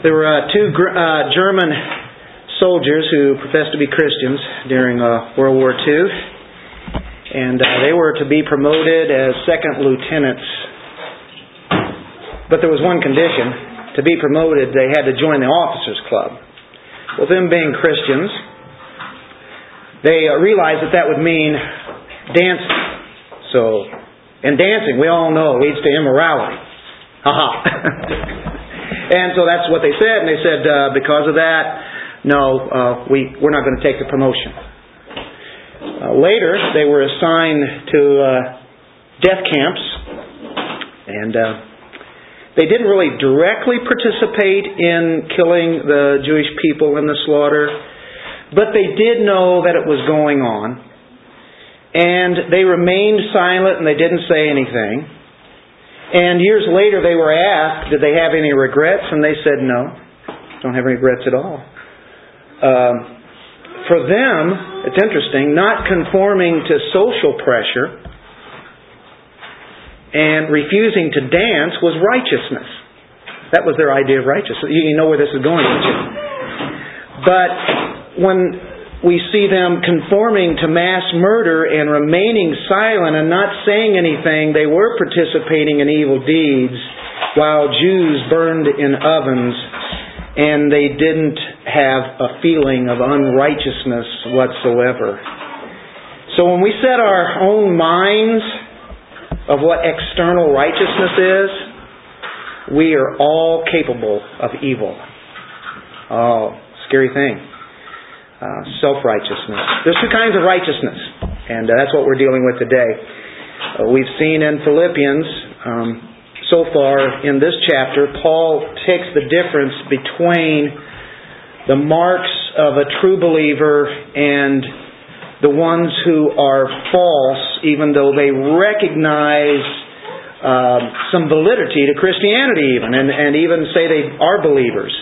There were uh, two gr- uh, German soldiers who professed to be Christians during uh, World War II, and uh, they were to be promoted as second lieutenants. But there was one condition: to be promoted, they had to join the officers' club. Well, them being Christians, they uh, realized that that would mean dancing. So, and dancing, we all know, leads to immorality. Haha. And so that's what they said, and they said, uh, because of that, no, uh, we, we're not going to take the promotion. Uh, later, they were assigned to uh, death camps, and uh, they didn't really directly participate in killing the Jewish people in the slaughter, but they did know that it was going on. And they remained silent and they didn't say anything. And years later they were asked, did they have any regrets? And they said, no, don't have any regrets at all. Um, for them, it's interesting, not conforming to social pressure and refusing to dance was righteousness. That was their idea of righteousness. You know where this is going, don't you? But when we see them conforming to mass murder and remaining silent and not saying anything. They were participating in evil deeds while Jews burned in ovens and they didn't have a feeling of unrighteousness whatsoever. So when we set our own minds of what external righteousness is, we are all capable of evil. Oh, scary thing uh, self righteousness. There's two kinds of righteousness, and uh, that's what we're dealing with today. Uh, we've seen in Philippians um, so far in this chapter, Paul takes the difference between the marks of a true believer and the ones who are false, even though they recognize uh, some validity to Christianity, even, and, and even say they are believers,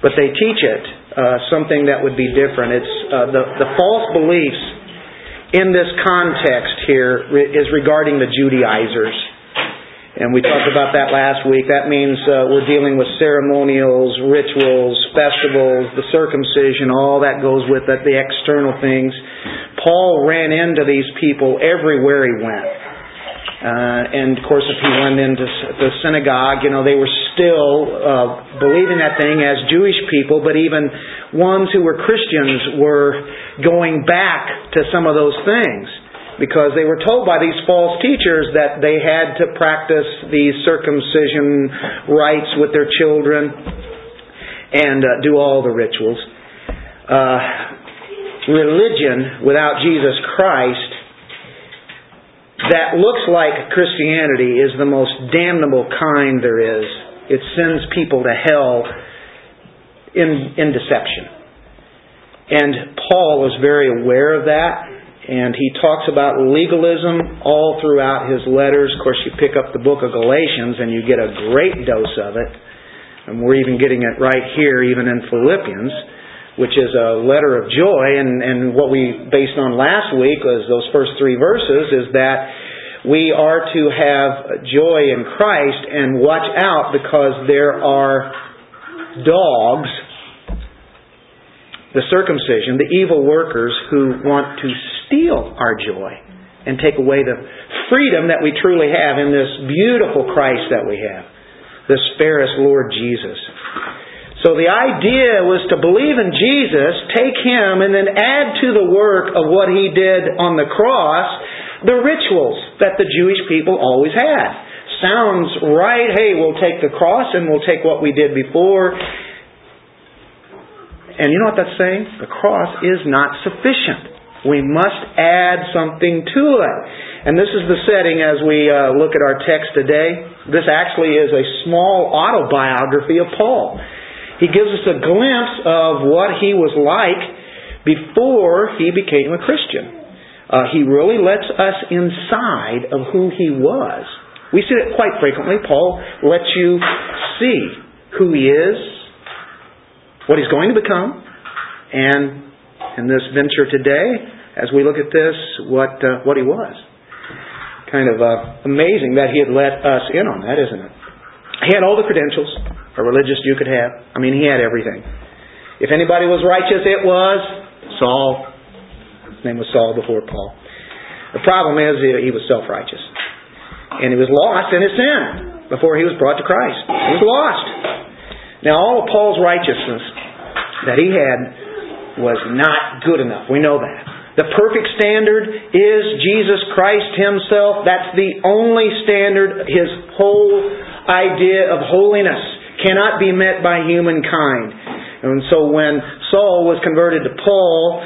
but they teach it uh, something that would be different. It's uh, the the false beliefs in this context here is regarding the Judaizers. And we talked about that last week. That means uh, we're dealing with ceremonials, rituals, festivals, the circumcision, all that goes with it, the external things. Paul ran into these people everywhere he went. Uh, and of course, if he went into the synagogue, you know, they were still uh, believing that thing as Jewish people, but even ones who were Christians were going back to some of those things because they were told by these false teachers that they had to practice these circumcision rites with their children and uh, do all the rituals. Uh, religion without Jesus Christ that looks like Christianity is the most damnable kind there is. It sends people to hell in, in deception. And Paul is very aware of that, and he talks about legalism all throughout his letters. Of course, you pick up the book of Galatians, and you get a great dose of it. And we're even getting it right here, even in Philippians which is a letter of joy. And, and what we based on last week was those first three verses is that we are to have joy in Christ and watch out because there are dogs, the circumcision, the evil workers who want to steal our joy and take away the freedom that we truly have in this beautiful Christ that we have, this fairest Lord Jesus. So the idea was to believe in Jesus, take Him, and then add to the work of what He did on the cross the rituals that the Jewish people always had. Sounds right. Hey, we'll take the cross and we'll take what we did before. And you know what that's saying? The cross is not sufficient. We must add something to it. And this is the setting as we uh, look at our text today. This actually is a small autobiography of Paul. He gives us a glimpse of what he was like before he became a Christian. Uh, he really lets us inside of who he was. We see it quite frequently. Paul lets you see who he is, what he's going to become, and in this venture today, as we look at this, what uh, what he was. Kind of uh, amazing that he had let us in on that, isn't it? He had all the credentials. Or religious you could have. I mean, he had everything. If anybody was righteous, it was Saul. His name was Saul before Paul. The problem is he was self-righteous. And he was lost in his sin before he was brought to Christ. He was lost. Now, all of Paul's righteousness that he had was not good enough. We know that. The perfect standard is Jesus Christ Himself. That's the only standard. His whole idea of holiness cannot be met by humankind. And so when Saul was converted to Paul,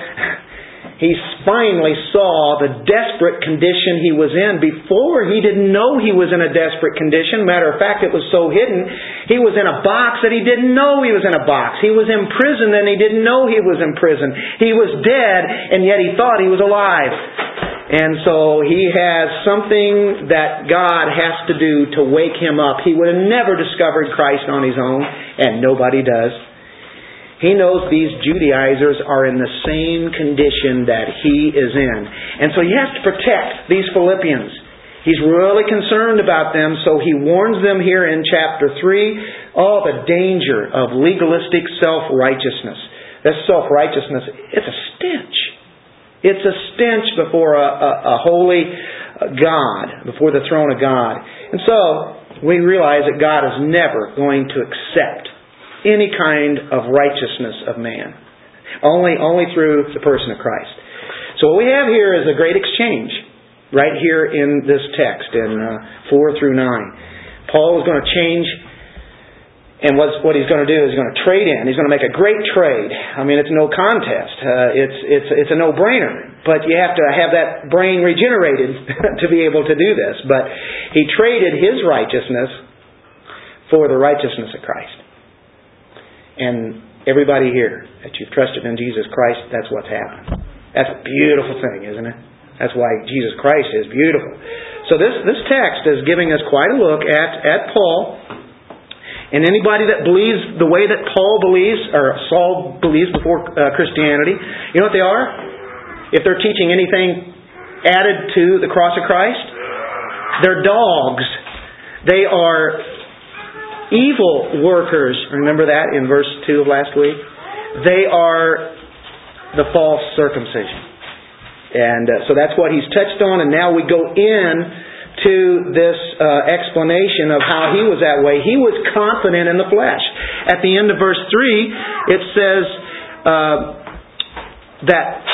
he finally saw the desperate condition he was in. Before, he didn't know he was in a desperate condition. Matter of fact, it was so hidden. He was in a box that he didn't know he was in a box. He was in prison and he didn't know he was in prison. He was dead and yet he thought he was alive. And so he has something that God has to do to wake him up. He would have never discovered Christ on his own, and nobody does. He knows these Judaizers are in the same condition that he is in. And so he has to protect these Philippians. He's really concerned about them, so he warns them here in chapter 3 oh, the danger of legalistic self righteousness. That self righteousness, it's a stench. It's a stench before a, a, a holy God, before the throne of God. And so we realize that God is never going to accept any kind of righteousness of man. Only, only through the person of Christ. So what we have here is a great exchange right here in this text in uh, 4 through 9. Paul is going to change and what's, what he's going to do is he's going to trade in. He's going to make a great trade. I mean, it's no contest. Uh, it's, it's, it's a no-brainer. But you have to have that brain regenerated to be able to do this. But he traded his righteousness for the righteousness of Christ. And everybody here, that you've trusted in Jesus Christ, that's what's happened. That's a beautiful thing, isn't it? That's why Jesus Christ is beautiful. So this, this text is giving us quite a look at, at Paul. And anybody that believes the way that Paul believes, or Saul believes before uh, Christianity, you know what they are? If they're teaching anything added to the cross of Christ, they're dogs. They are evil workers. Remember that in verse 2 of last week? They are the false circumcision. And uh, so that's what he's touched on, and now we go in to this uh, explanation of how he was that way. He was confident in the flesh. At the end of verse 3, it says uh, that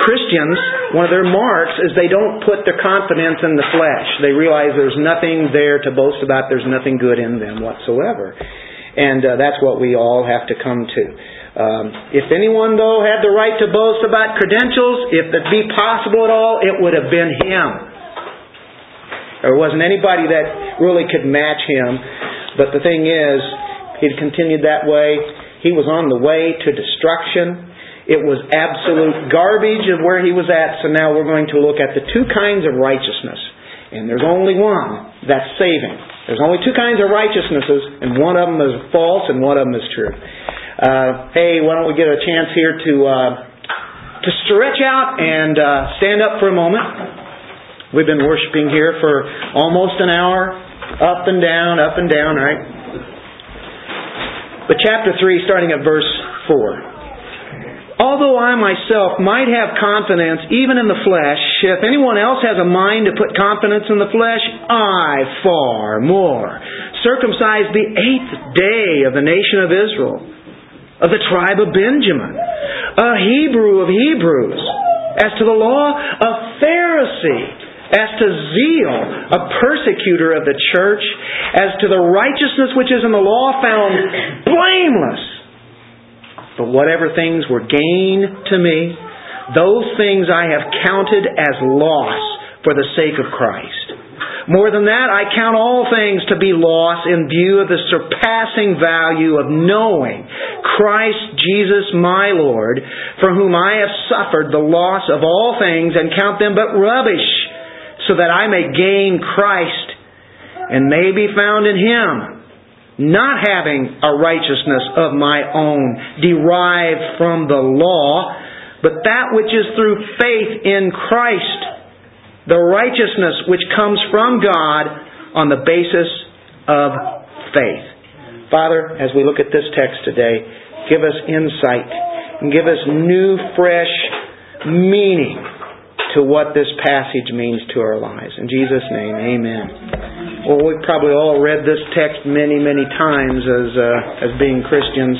Christians, one of their marks is they don't put their confidence in the flesh. They realize there's nothing there to boast about, there's nothing good in them whatsoever. And uh, that's what we all have to come to. Um, if anyone, though, had the right to boast about credentials, if it be possible at all, it would have been him. There wasn't anybody that really could match him. But the thing is, he'd continued that way. He was on the way to destruction. It was absolute garbage of where he was at, so now we're going to look at the two kinds of righteousness. And there's only one that's saving. There's only two kinds of righteousnesses, and one of them is false and one of them is true. Uh, hey, why don't we get a chance here to uh, to stretch out and uh, stand up for a moment? We've been worshiping here for almost an hour, up and down, up and down, right? But chapter 3, starting at verse 4. Although I myself might have confidence even in the flesh, if anyone else has a mind to put confidence in the flesh, I far more. Circumcised the eighth day of the nation of Israel, of the tribe of Benjamin, a Hebrew of Hebrews, as to the law, a Pharisee, as to zeal, a persecutor of the church, as to the righteousness which is in the law found blameless. But whatever things were gain to me, those things I have counted as loss for the sake of Christ. More than that, I count all things to be loss in view of the surpassing value of knowing Christ Jesus my Lord, for whom I have suffered the loss of all things and count them but rubbish, so that I may gain Christ and may be found in Him not having a righteousness of my own derived from the law, but that which is through faith in Christ, the righteousness which comes from God on the basis of faith. Father, as we look at this text today, give us insight and give us new, fresh meaning to what this passage means to our lives. In Jesus' name, amen. Well, we've probably all read this text many, many times as, uh, as being Christians.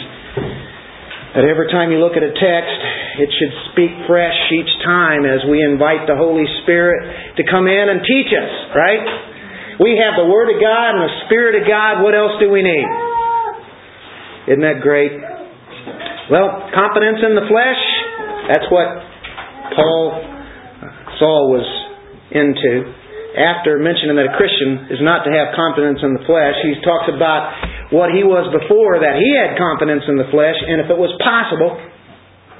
That every time you look at a text, it should speak fresh each time as we invite the Holy Spirit to come in and teach us, right? We have the Word of God and the Spirit of God. What else do we need? Isn't that great? Well, confidence in the flesh, that's what Paul, Saul was into. After mentioning that a Christian is not to have confidence in the flesh, he talks about what he was before that he had confidence in the flesh, and if it was possible,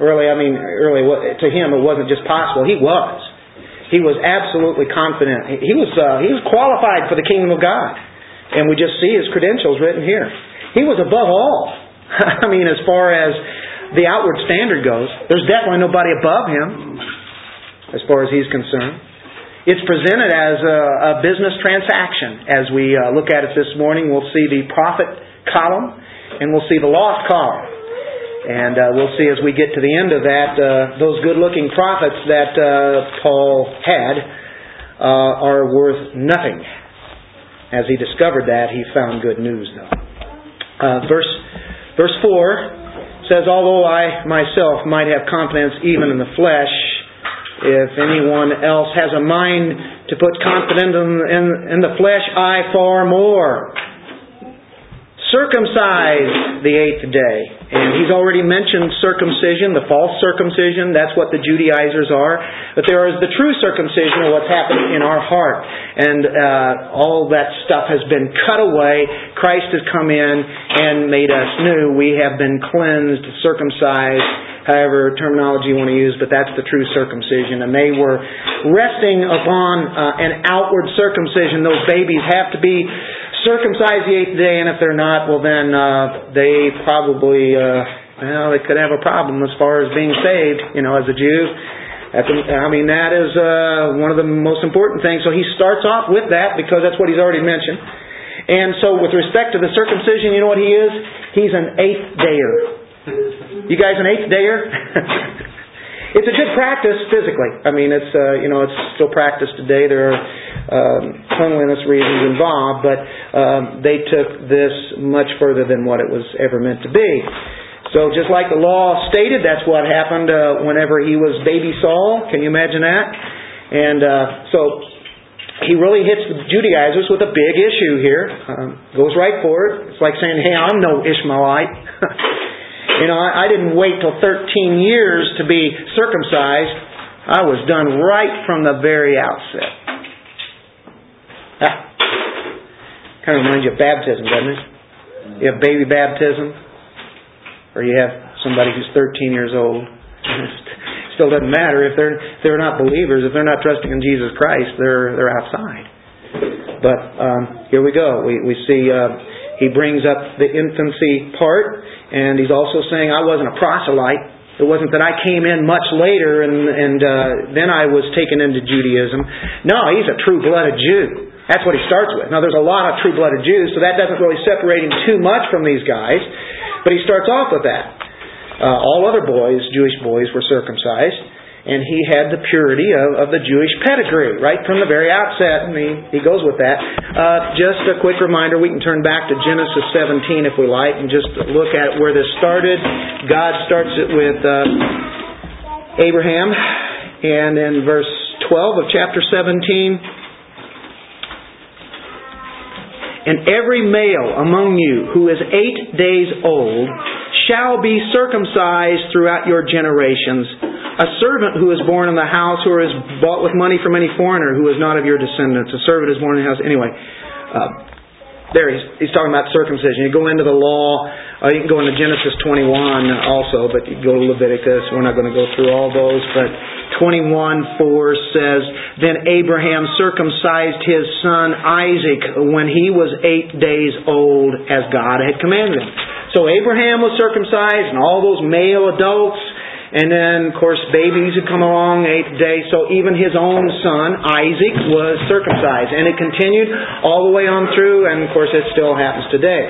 really, I mean, really, to him it wasn't just possible. He was. He was absolutely confident. He was uh, he was qualified for the kingdom of God, and we just see his credentials written here. He was above all. I mean, as far as the outward standard goes, there's definitely nobody above him, as far as he's concerned. It's presented as a, a business transaction. As we uh, look at it this morning, we'll see the profit column and we'll see the loss column. And uh, we'll see as we get to the end of that, uh, those good looking profits that uh, Paul had uh, are worth nothing. As he discovered that, he found good news, though. Uh, verse, verse 4 says, Although I myself might have confidence even in the flesh, if anyone else has a mind to put confidence in, in, in the flesh, I far more. Circumcise the eighth day. And he's already mentioned circumcision, the false circumcision. That's what the Judaizers are. But there is the true circumcision of what's happening in our heart. And uh, all that stuff has been cut away. Christ has come in and made us new. We have been cleansed, circumcised however terminology you want to use, but that's the true circumcision. And they were resting upon uh, an outward circumcision. Those babies have to be circumcised the eighth day, and if they're not, well then uh, they probably uh, well they could have a problem as far as being saved. You know, as a Jew. That's, I mean, that is uh, one of the most important things. So he starts off with that because that's what he's already mentioned. And so, with respect to the circumcision, you know what he is? He's an eighth dayer. You guys an eighth dayer? it's a good practice physically. I mean, it's uh, you know it's still practiced today. There are cleanliness reasons involved, but um, they took this much further than what it was ever meant to be. So just like the law stated, that's what happened uh, whenever he was baby Saul. Can you imagine that? And uh, so he really hits the Judaizers with a big issue here. Um, goes right for it. It's like saying, "Hey, I'm no Ishmaelite." You know, I, I didn't wait till 13 years to be circumcised. I was done right from the very outset. Ah, kind of reminds you of baptism, doesn't it? You have baby baptism, or you have somebody who's 13 years old. Still doesn't matter if they're if they're not believers. If they're not trusting in Jesus Christ, they're they're outside. But um, here we go. We we see uh, he brings up the infancy part, and he's also saying, I wasn't a proselyte. It wasn't that I came in much later and, and uh, then I was taken into Judaism. No, he's a true blooded Jew. That's what he starts with. Now, there's a lot of true blooded Jews, so that doesn't really separate him too much from these guys, but he starts off with that. Uh, all other boys, Jewish boys, were circumcised and he had the purity of, of the Jewish pedigree right from the very outset, and he, he goes with that. Uh, just a quick reminder, we can turn back to Genesis 17 if we like, and just look at where this started. God starts it with uh, Abraham, and in verse 12 of chapter 17, and every male among you who is eight days old shall be circumcised throughout your generations. A servant who is born in the house or is bought with money from any foreigner who is not of your descendants. A servant is born in the house. Anyway, uh, there he's, he's talking about circumcision. You go into the law, uh, you can go into Genesis 21 also, but you go to Leviticus. We're not going to go through all those, but 21 4 says, Then Abraham circumcised his son Isaac when he was eight days old, as God had commanded him. So Abraham was circumcised, and all those male adults, And then, of course, babies had come along eighth day, so even his own son, Isaac, was circumcised. And it continued all the way on through, and of course it still happens today.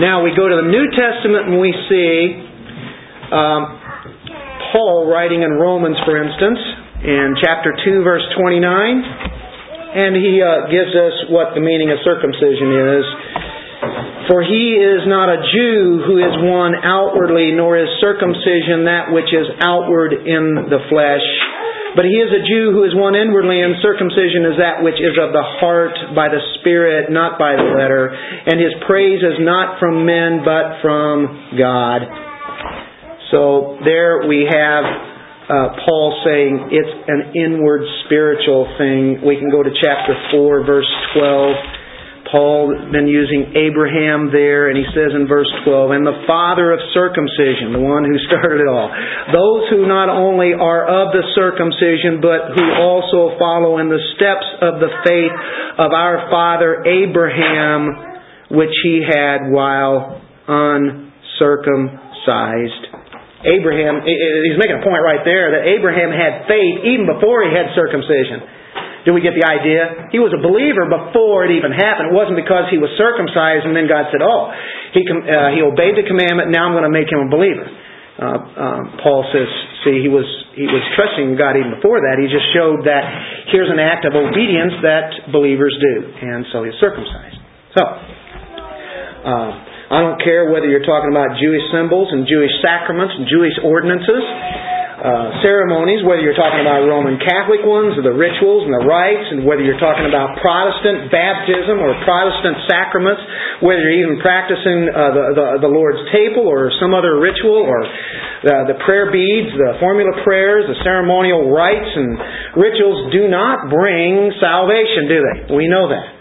Now we go to the New Testament and we see um, Paul writing in Romans, for instance, in chapter 2, verse 29, and he uh, gives us what the meaning of circumcision is. For he is not a Jew who is one outwardly, nor is circumcision that which is outward in the flesh. But he is a Jew who is one inwardly, and circumcision is that which is of the heart by the Spirit, not by the letter. And his praise is not from men, but from God. So there we have uh, Paul saying it's an inward spiritual thing. We can go to chapter 4, verse 12. Paul been using Abraham there, and he says in verse 12, and the father of circumcision, the one who started it all. Those who not only are of the circumcision, but who also follow in the steps of the faith of our father Abraham, which he had while uncircumcised. Abraham, he's making a point right there that Abraham had faith even before he had circumcision. Do we get the idea? He was a believer before it even happened. It wasn't because he was circumcised and then God said, "Oh, he uh, he obeyed the commandment. Now I'm going to make him a believer." Uh, um, Paul says, "See, he was he was trusting God even before that. He just showed that here's an act of obedience that believers do, and so he's circumcised." So. Uh, I don't care whether you're talking about Jewish symbols and Jewish sacraments and Jewish ordinances uh, ceremonies, whether you're talking about Roman Catholic ones, or the rituals and the rites, and whether you're talking about Protestant baptism or Protestant sacraments, whether you're even practicing uh, the, the, the Lord's table or some other ritual, or the, the prayer beads, the formula prayers, the ceremonial rites and rituals do not bring salvation, do they? We know that.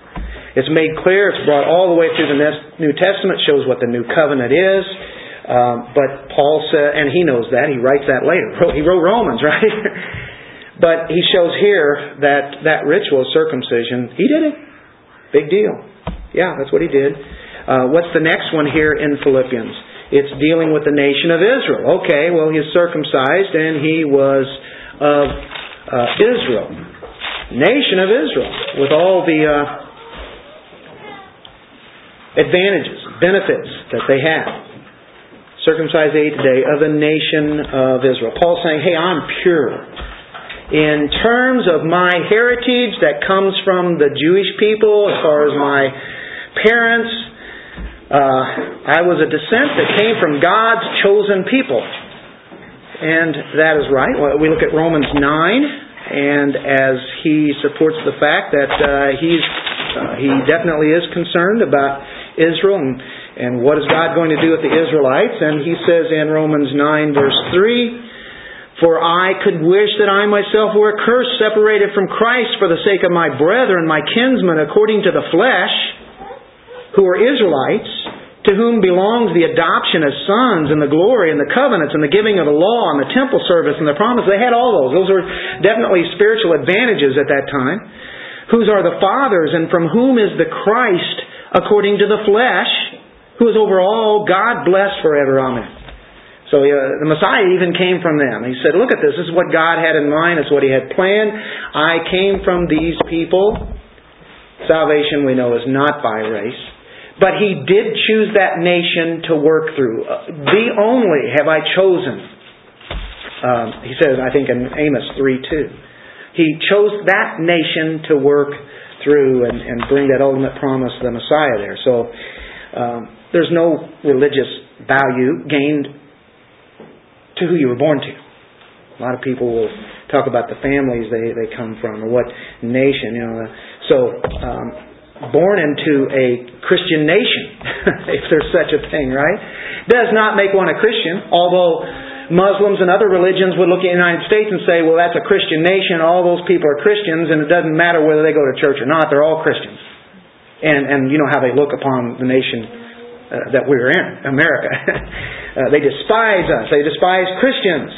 It's made clear, it's brought all the way through the New Testament, shows what the new covenant is. Um, but Paul said, and he knows that, he writes that later. He wrote Romans, right? but he shows here that that ritual of circumcision, he did it. Big deal. Yeah, that's what he did. Uh, what's the next one here in Philippians? It's dealing with the nation of Israel. Okay, well, he's circumcised and he was of uh, Israel. Nation of Israel, with all the uh, advantages, benefits that they have circumcised eighth day of the nation of Israel. Paul's saying, hey, I'm pure. In terms of my heritage that comes from the Jewish people, as far as my parents, uh, I was a descent that came from God's chosen people. And that is right. We look at Romans 9, and as he supports the fact that uh, he's, uh, he definitely is concerned about Israel and and what is God going to do with the Israelites? And he says in Romans 9, verse 3, For I could wish that I myself were accursed, separated from Christ for the sake of my brethren, my kinsmen, according to the flesh, who are Israelites, to whom belongs the adoption as sons and the glory and the covenants and the giving of the law and the temple service and the promise. They had all those. Those were definitely spiritual advantages at that time. Whose are the fathers and from whom is the Christ according to the flesh? who is over all, God bless forever. Amen. So uh, the Messiah even came from them. He said, Look at this. This is what God had in mind. It's what He had planned. I came from these people. Salvation, we know, is not by race. But He did choose that nation to work through. Uh, the only have I chosen. Um, he says, I think in Amos 3 2. He chose that nation to work through and, and bring that ultimate promise of the Messiah there. So um, there's no religious value gained to who you were born to. A lot of people will talk about the families they, they come from or what nation, you know. So, um, born into a Christian nation, if there's such a thing, right? Does not make one a Christian, although Muslims and other religions would look at the United States and say, well, that's a Christian nation, all those people are Christians, and it doesn't matter whether they go to church or not, they're all Christians. And, and you know how they look upon the nation uh, that we're in, America. uh, they despise us. They despise Christians.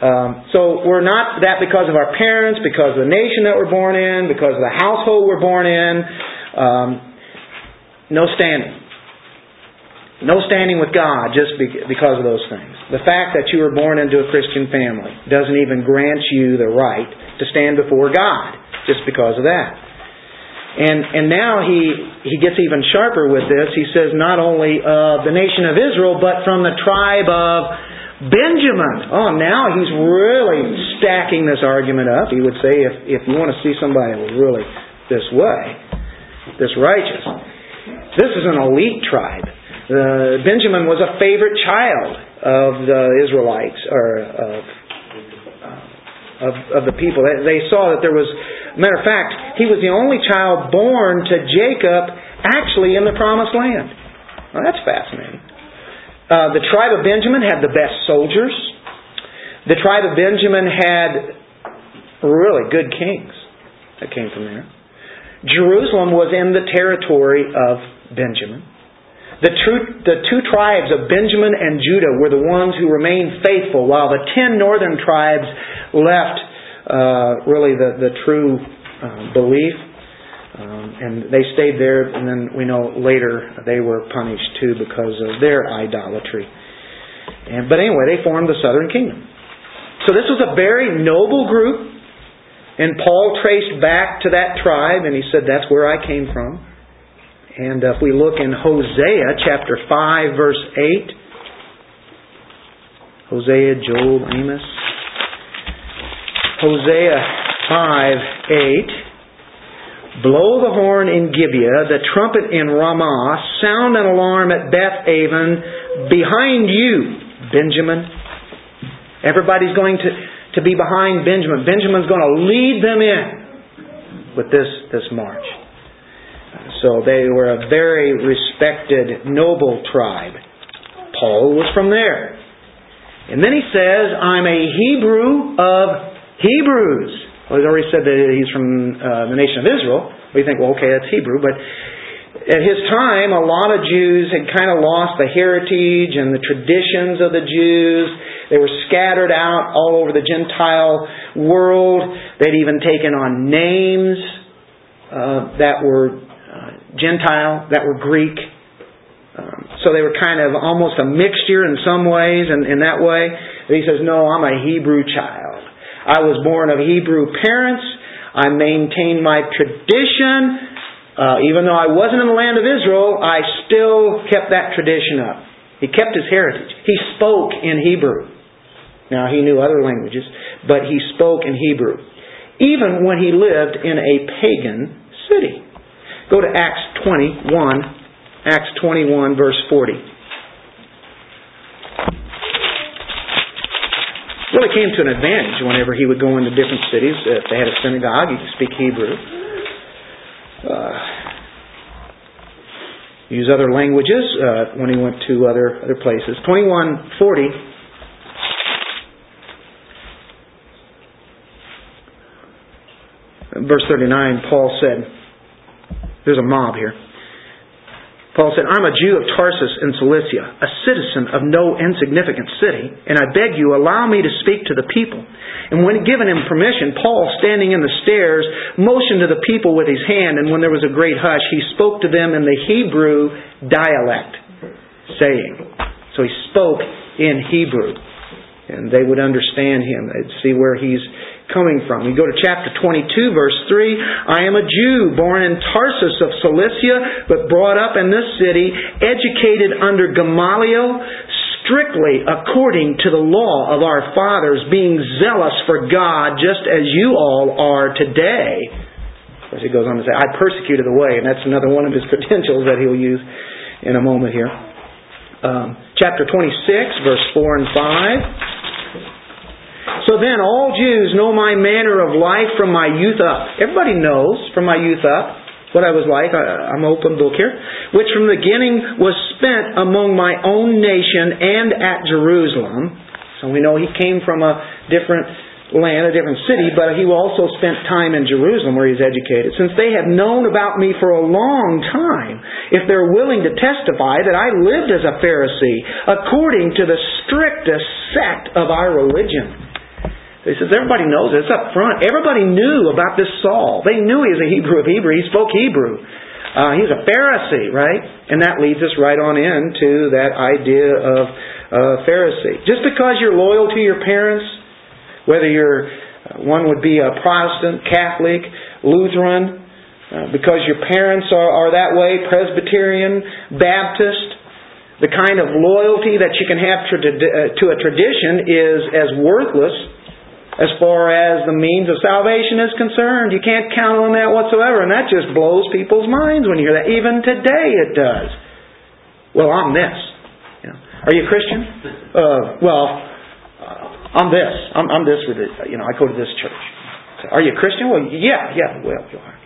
Um, so we're not that because of our parents, because of the nation that we're born in, because of the household we're born in. Um, no standing. No standing with God just because of those things. The fact that you were born into a Christian family doesn't even grant you the right to stand before God just because of that. And and now he he gets even sharper with this. He says not only of the nation of Israel, but from the tribe of Benjamin. Oh, now he's really stacking this argument up. He would say if if you want to see somebody really this way, this righteous, this is an elite tribe. Uh, Benjamin was a favorite child of the Israelites or of, uh, of, of the people. They, saw that there was, matter of fact, he was the only child born to Jacob actually in the promised land. Well, that's fascinating. Uh, the tribe of Benjamin had the best soldiers. The tribe of Benjamin had really good kings that came from there. Jerusalem was in the territory of Benjamin. The, true, the two tribes of Benjamin and Judah were the ones who remained faithful, while the ten northern tribes left uh, really the, the true uh, belief. Um, and they stayed there, and then we know later they were punished too because of their idolatry. And, but anyway, they formed the southern kingdom. So this was a very noble group, and Paul traced back to that tribe, and he said, That's where I came from. And uh, if we look in Hosea chapter 5, verse 8, Hosea, Joel, Amos. Hosea 5, 8. Blow the horn in Gibeah, the trumpet in Ramah, sound an alarm at Beth Aven, behind you, Benjamin. Everybody's going to, to be behind Benjamin. Benjamin's going to lead them in with this, this march. So they were a very respected, noble tribe. Paul was from there. And then he says, I'm a Hebrew of Hebrews. Well, he's already said that he's from uh, the nation of Israel. We think, well, okay, that's Hebrew. But at his time, a lot of Jews had kind of lost the heritage and the traditions of the Jews. They were scattered out all over the Gentile world. They'd even taken on names uh, that were Gentile, that were Greek. Um, so they were kind of almost a mixture in some ways, and in that way. But he says, No, I'm a Hebrew child. I was born of Hebrew parents. I maintained my tradition. Uh, even though I wasn't in the land of Israel, I still kept that tradition up. He kept his heritage. He spoke in Hebrew. Now, he knew other languages, but he spoke in Hebrew. Even when he lived in a pagan city. Go to Acts 21, Acts 21, verse 40. Well, Really came to an advantage whenever he would go into different cities. If they had a synagogue, he could speak Hebrew. Uh, use other languages uh, when he went to other other places. Twenty one forty. Verse 39, Paul said, there's a mob here. Paul said, I'm a Jew of Tarsus in Cilicia, a citizen of no insignificant city, and I beg you, allow me to speak to the people. And when given him permission, Paul, standing in the stairs, motioned to the people with his hand, and when there was a great hush, he spoke to them in the Hebrew dialect, saying, So he spoke in Hebrew, and they would understand him. They'd see where he's coming from. We go to chapter 22, verse 3. I am a Jew, born in Tarsus of Cilicia, but brought up in this city, educated under Gamaliel, strictly according to the law of our fathers, being zealous for God, just as you all are today. As he goes on to say, I persecuted the way, and that's another one of his credentials that he'll use in a moment here. Um, chapter 26, verse 4 and 5. So then all Jews know my manner of life from my youth up. Everybody knows from my youth up what I was like. I, am an open book here. Which from the beginning was spent among my own nation and at Jerusalem. So we know he came from a different land, a different city, but he also spent time in Jerusalem where he's educated. Since they have known about me for a long time, if they're willing to testify that I lived as a Pharisee according to the strictest sect of our religion. He says, everybody knows this up front. Everybody knew about this Saul. They knew he was a Hebrew of Hebrew. He spoke Hebrew. Uh, he's a Pharisee, right? And that leads us right on into that idea of uh, Pharisee. Just because you're loyal to your parents, whether you're uh, one would be a Protestant, Catholic, Lutheran, uh, because your parents are, are that way, Presbyterian, Baptist, the kind of loyalty that you can have uh, to a tradition is as worthless as far as the means of salvation is concerned. You can't count on that whatsoever, and that just blows people's minds when you hear that. Even today it does. Well, I'm this. You know, Are you a Christian? Uh, well, uh, I'm this. I'm, I'm this with it. You know, I go to this church. Are you a Christian? Well, yeah, yeah. Well, you are.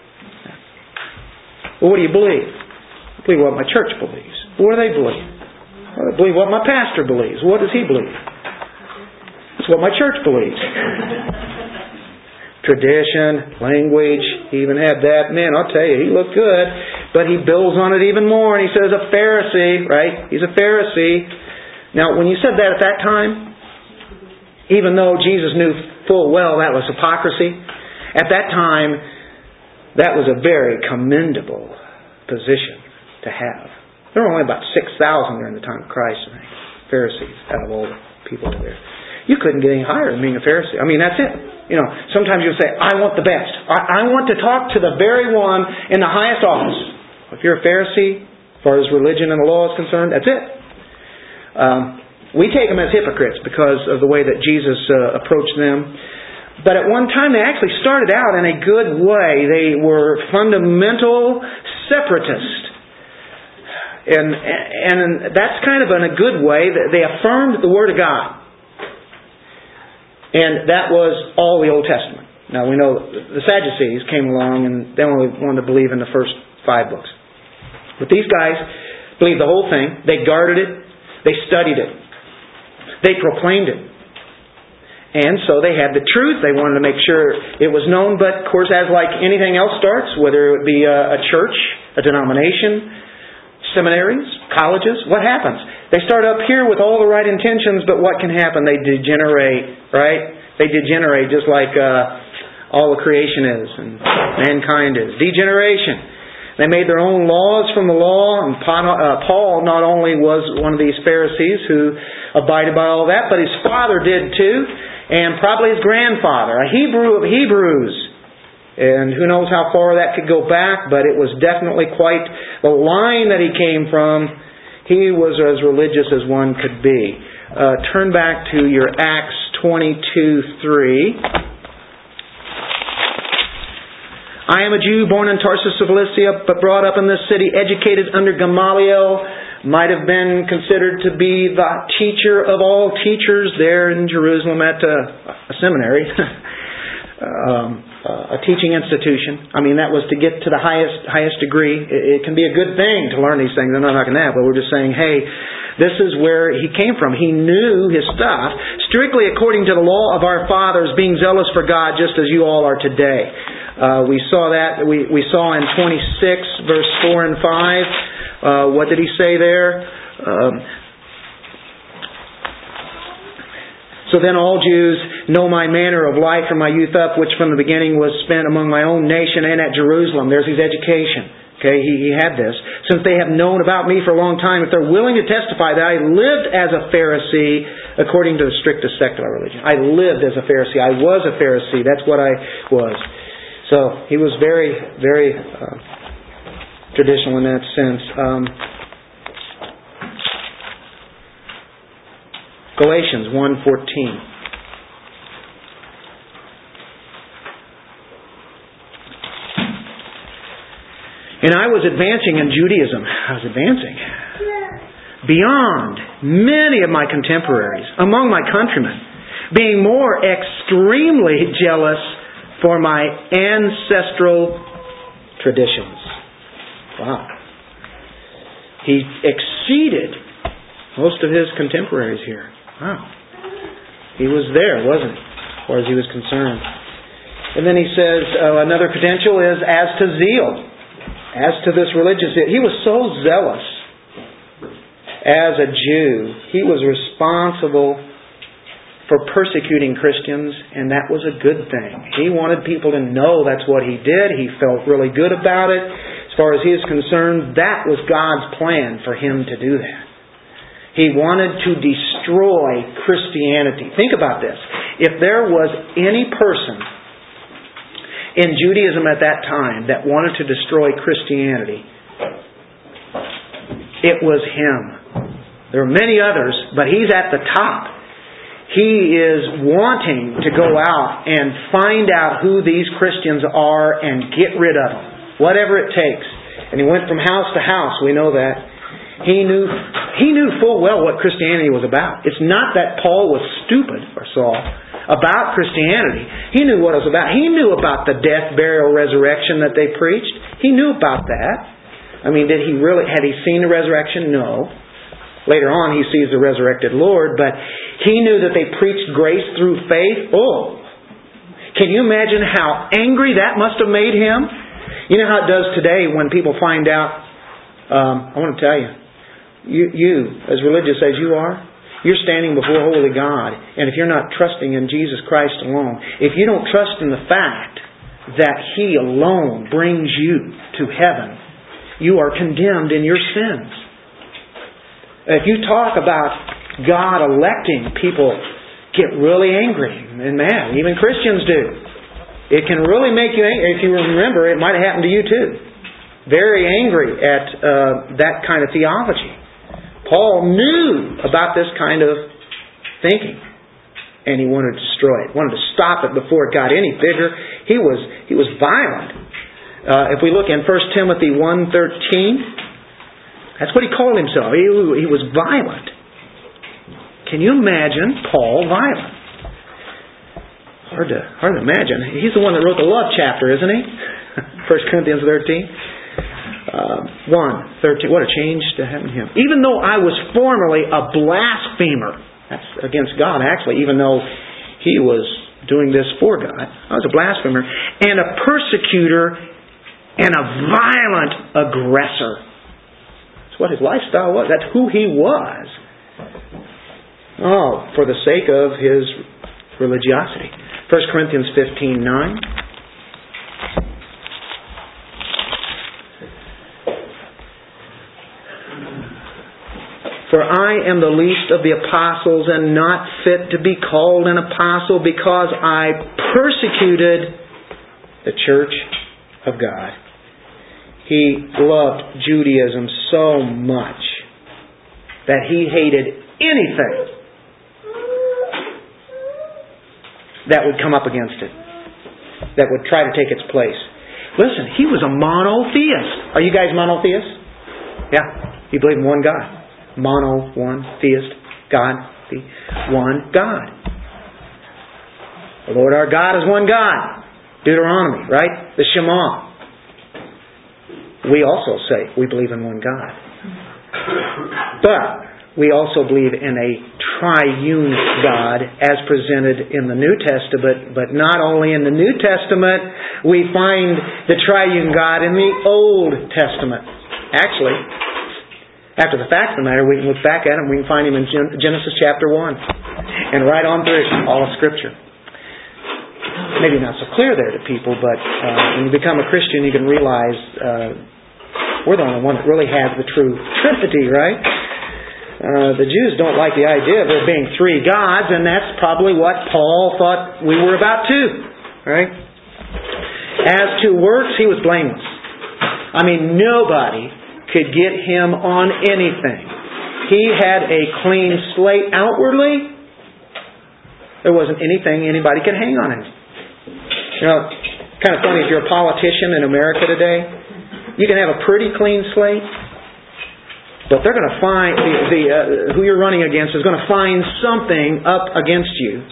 Well, what do you believe? I believe what my church believes. What do they believe? I believe what my pastor believes. What does he believe? It's what my church believes. Tradition, language, he even had that. Man, I'll tell you, he looked good. But he builds on it even more, and he says a Pharisee, right? He's a Pharisee. Now, when you said that at that time, even though Jesus knew full well that was hypocrisy, at that time, that was a very commendable position to have. There were only about 6,000 during the time of Christ, I think, Pharisees out of all the people there. You couldn't get any higher than being a Pharisee. I mean, that's it. You know, sometimes you'll say, I want the best. I, I want to talk to the very one in the highest office. If you're a Pharisee, as far as religion and the law is concerned, that's it. Um, we take them as hypocrites because of the way that Jesus uh, approached them. But at one time, they actually started out in a good way. They were fundamental separatists. And, and that's kind of in a good way. They affirmed the Word of God. And that was all the Old Testament. Now we know the Sadducees came along and they only wanted to believe in the first five books. But these guys believed the whole thing. They guarded it. They studied it. They proclaimed it. And so they had the truth. They wanted to make sure it was known. But of course, as like anything else starts, whether it be a, a church, a denomination, seminaries, colleges, what happens? They start up here with all the right intentions, but what can happen? They degenerate, right? They degenerate just like uh, all the creation is and mankind is. Degeneration. They made their own laws from the law, and uh, Paul not only was one of these Pharisees who abided by all that, but his father did too, and probably his grandfather, a Hebrew of Hebrews. And who knows how far that could go back, but it was definitely quite the line that he came from he was as religious as one could be. Uh, turn back to your Acts 22 3. I am a Jew born in Tarsus of Cilicia, but brought up in this city, educated under Gamaliel, might have been considered to be the teacher of all teachers there in Jerusalem at a, a seminary. um, uh, a teaching institution. I mean, that was to get to the highest highest degree. It, it can be a good thing to learn these things. I'm not knocking that, but we're just saying, hey, this is where he came from. He knew his stuff strictly according to the law of our fathers, being zealous for God, just as you all are today. Uh, we saw that. We we saw in 26 verse 4 and 5. Uh, what did he say there? Um, So then all Jews know my manner of life from my youth up, which from the beginning was spent among my own nation and at Jerusalem. There's his education. Okay, he, he had this. Since they have known about me for a long time, if they're willing to testify that I lived as a Pharisee according to the strictest sect of our religion. I lived as a Pharisee. I was a Pharisee. That's what I was. So he was very, very uh, traditional in that sense. Um, Galatians 1:14. And I was advancing in Judaism. I was advancing beyond many of my contemporaries, among my countrymen, being more extremely jealous for my ancestral traditions. Wow. He exceeded most of his contemporaries here. Wow. He was there, wasn't he? As far as he was concerned. And then he says uh, another credential is as to zeal, as to this religious zeal. He was so zealous as a Jew. He was responsible for persecuting Christians, and that was a good thing. He wanted people to know that's what he did. He felt really good about it. As far as he is concerned, that was God's plan for him to do that. He wanted to destroy Christianity. Think about this. If there was any person in Judaism at that time that wanted to destroy Christianity, it was him. There are many others, but he's at the top. He is wanting to go out and find out who these Christians are and get rid of them, whatever it takes. And he went from house to house, we know that. He knew, he knew full well what Christianity was about. It's not that Paul was stupid, or Saul, about Christianity. He knew what it was about. He knew about the death, burial, resurrection that they preached. He knew about that. I mean, did he really, had he seen the resurrection? No. Later on, he sees the resurrected Lord, but he knew that they preached grace through faith. Oh, can you imagine how angry that must have made him? You know how it does today when people find out. Um, I want to tell you, you, you, as religious as you are, you're standing before holy God, and if you're not trusting in Jesus Christ alone, if you don't trust in the fact that He alone brings you to heaven, you are condemned in your sins. If you talk about God electing, people get really angry and mad. Even Christians do. It can really make you angry. If you remember, it might have happened to you too. Very angry at uh, that kind of theology. Paul knew about this kind of thinking, and he wanted to destroy it. Wanted to stop it before it got any bigger. He was he was violent. Uh, if we look in 1 Timothy 1.13, that's what he called himself. He, he was violent. Can you imagine Paul violent? Hard to hard to imagine. He's the one that wrote the love chapter, isn't he? 1 Corinthians 13. Uh, 1, 13. What a change to to him. Even though I was formerly a blasphemer, that's against God actually, even though he was doing this for God. I was a blasphemer and a persecutor and a violent aggressor. That's what his lifestyle was. That's who he was. Oh, for the sake of his religiosity. 1 Corinthians 15 9. For I am the least of the apostles and not fit to be called an apostle because I persecuted the church of God. He loved Judaism so much that he hated anything that would come up against it, that would try to take its place. Listen, he was a monotheist. Are you guys monotheists? Yeah. You believe in one God. Mono, one, theist, God, the one God. The Lord our God is one God. Deuteronomy, right? The Shema. We also say we believe in one God. But we also believe in a triune God as presented in the New Testament, but not only in the New Testament, we find the triune God in the Old Testament. Actually, after the fact of the matter, we can look back at him, we can find him in Genesis chapter 1 and right on through all of Scripture maybe not so clear there to people, but uh, when you become a Christian, you can realize uh, we're the only one that really has the true Trinity, right? Uh, the Jews don't like the idea of there being three gods, and that's probably what Paul thought we were about too, right? As to works, he was blameless. I mean, nobody could get him on anything. He had a clean slate outwardly. There wasn't anything anybody could hang on him. You know, kind of funny if you're a politician in America today you can have a pretty clean slate, but they're going to find the, the uh, who you're running against is going to find something up against you.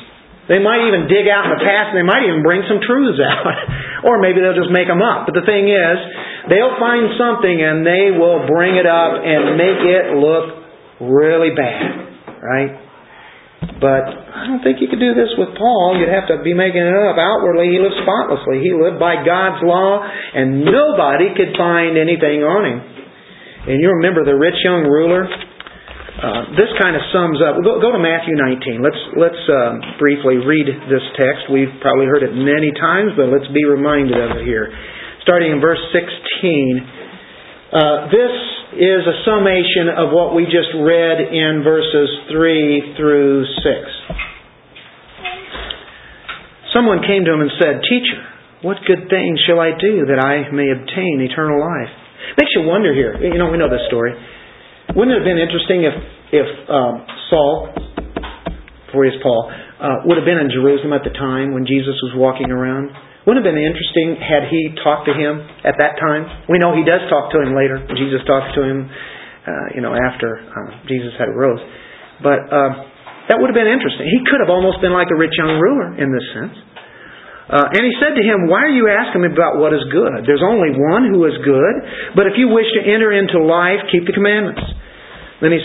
They might even dig out in the past, and they might even bring some truths out, or maybe they'll just make them up. But the thing is, they'll find something and they will bring it up and make it look really bad, right? But I don't think you could do this with Paul. You'd have to be making it up. Outwardly, he lived spotlessly. He lived by God's law, and nobody could find anything on him. And you remember the rich young ruler? Uh, this kind of sums up. Go, go to Matthew 19. Let's let's uh, briefly read this text. We've probably heard it many times, but let's be reminded of it here. Starting in verse 16. Uh, this is a summation of what we just read in verses 3 through 6. Someone came to him and said, Teacher, what good thing shall I do that I may obtain eternal life? Makes you wonder here. You know, we know this story. Wouldn't it have been interesting if, if um, Saul, before he was Paul, uh, would have been in Jerusalem at the time when Jesus was walking around? Wouldn't it have been interesting had he talked to him at that time? We know he does talk to him later. Jesus talks to him, uh, you know, after uh, Jesus had arose. But uh, that would have been interesting. He could have almost been like a rich young ruler in this sense. Uh, and he said to him, Why are you asking me about what is good? There's only one who is good. But if you wish to enter into life, keep the commandments. Then he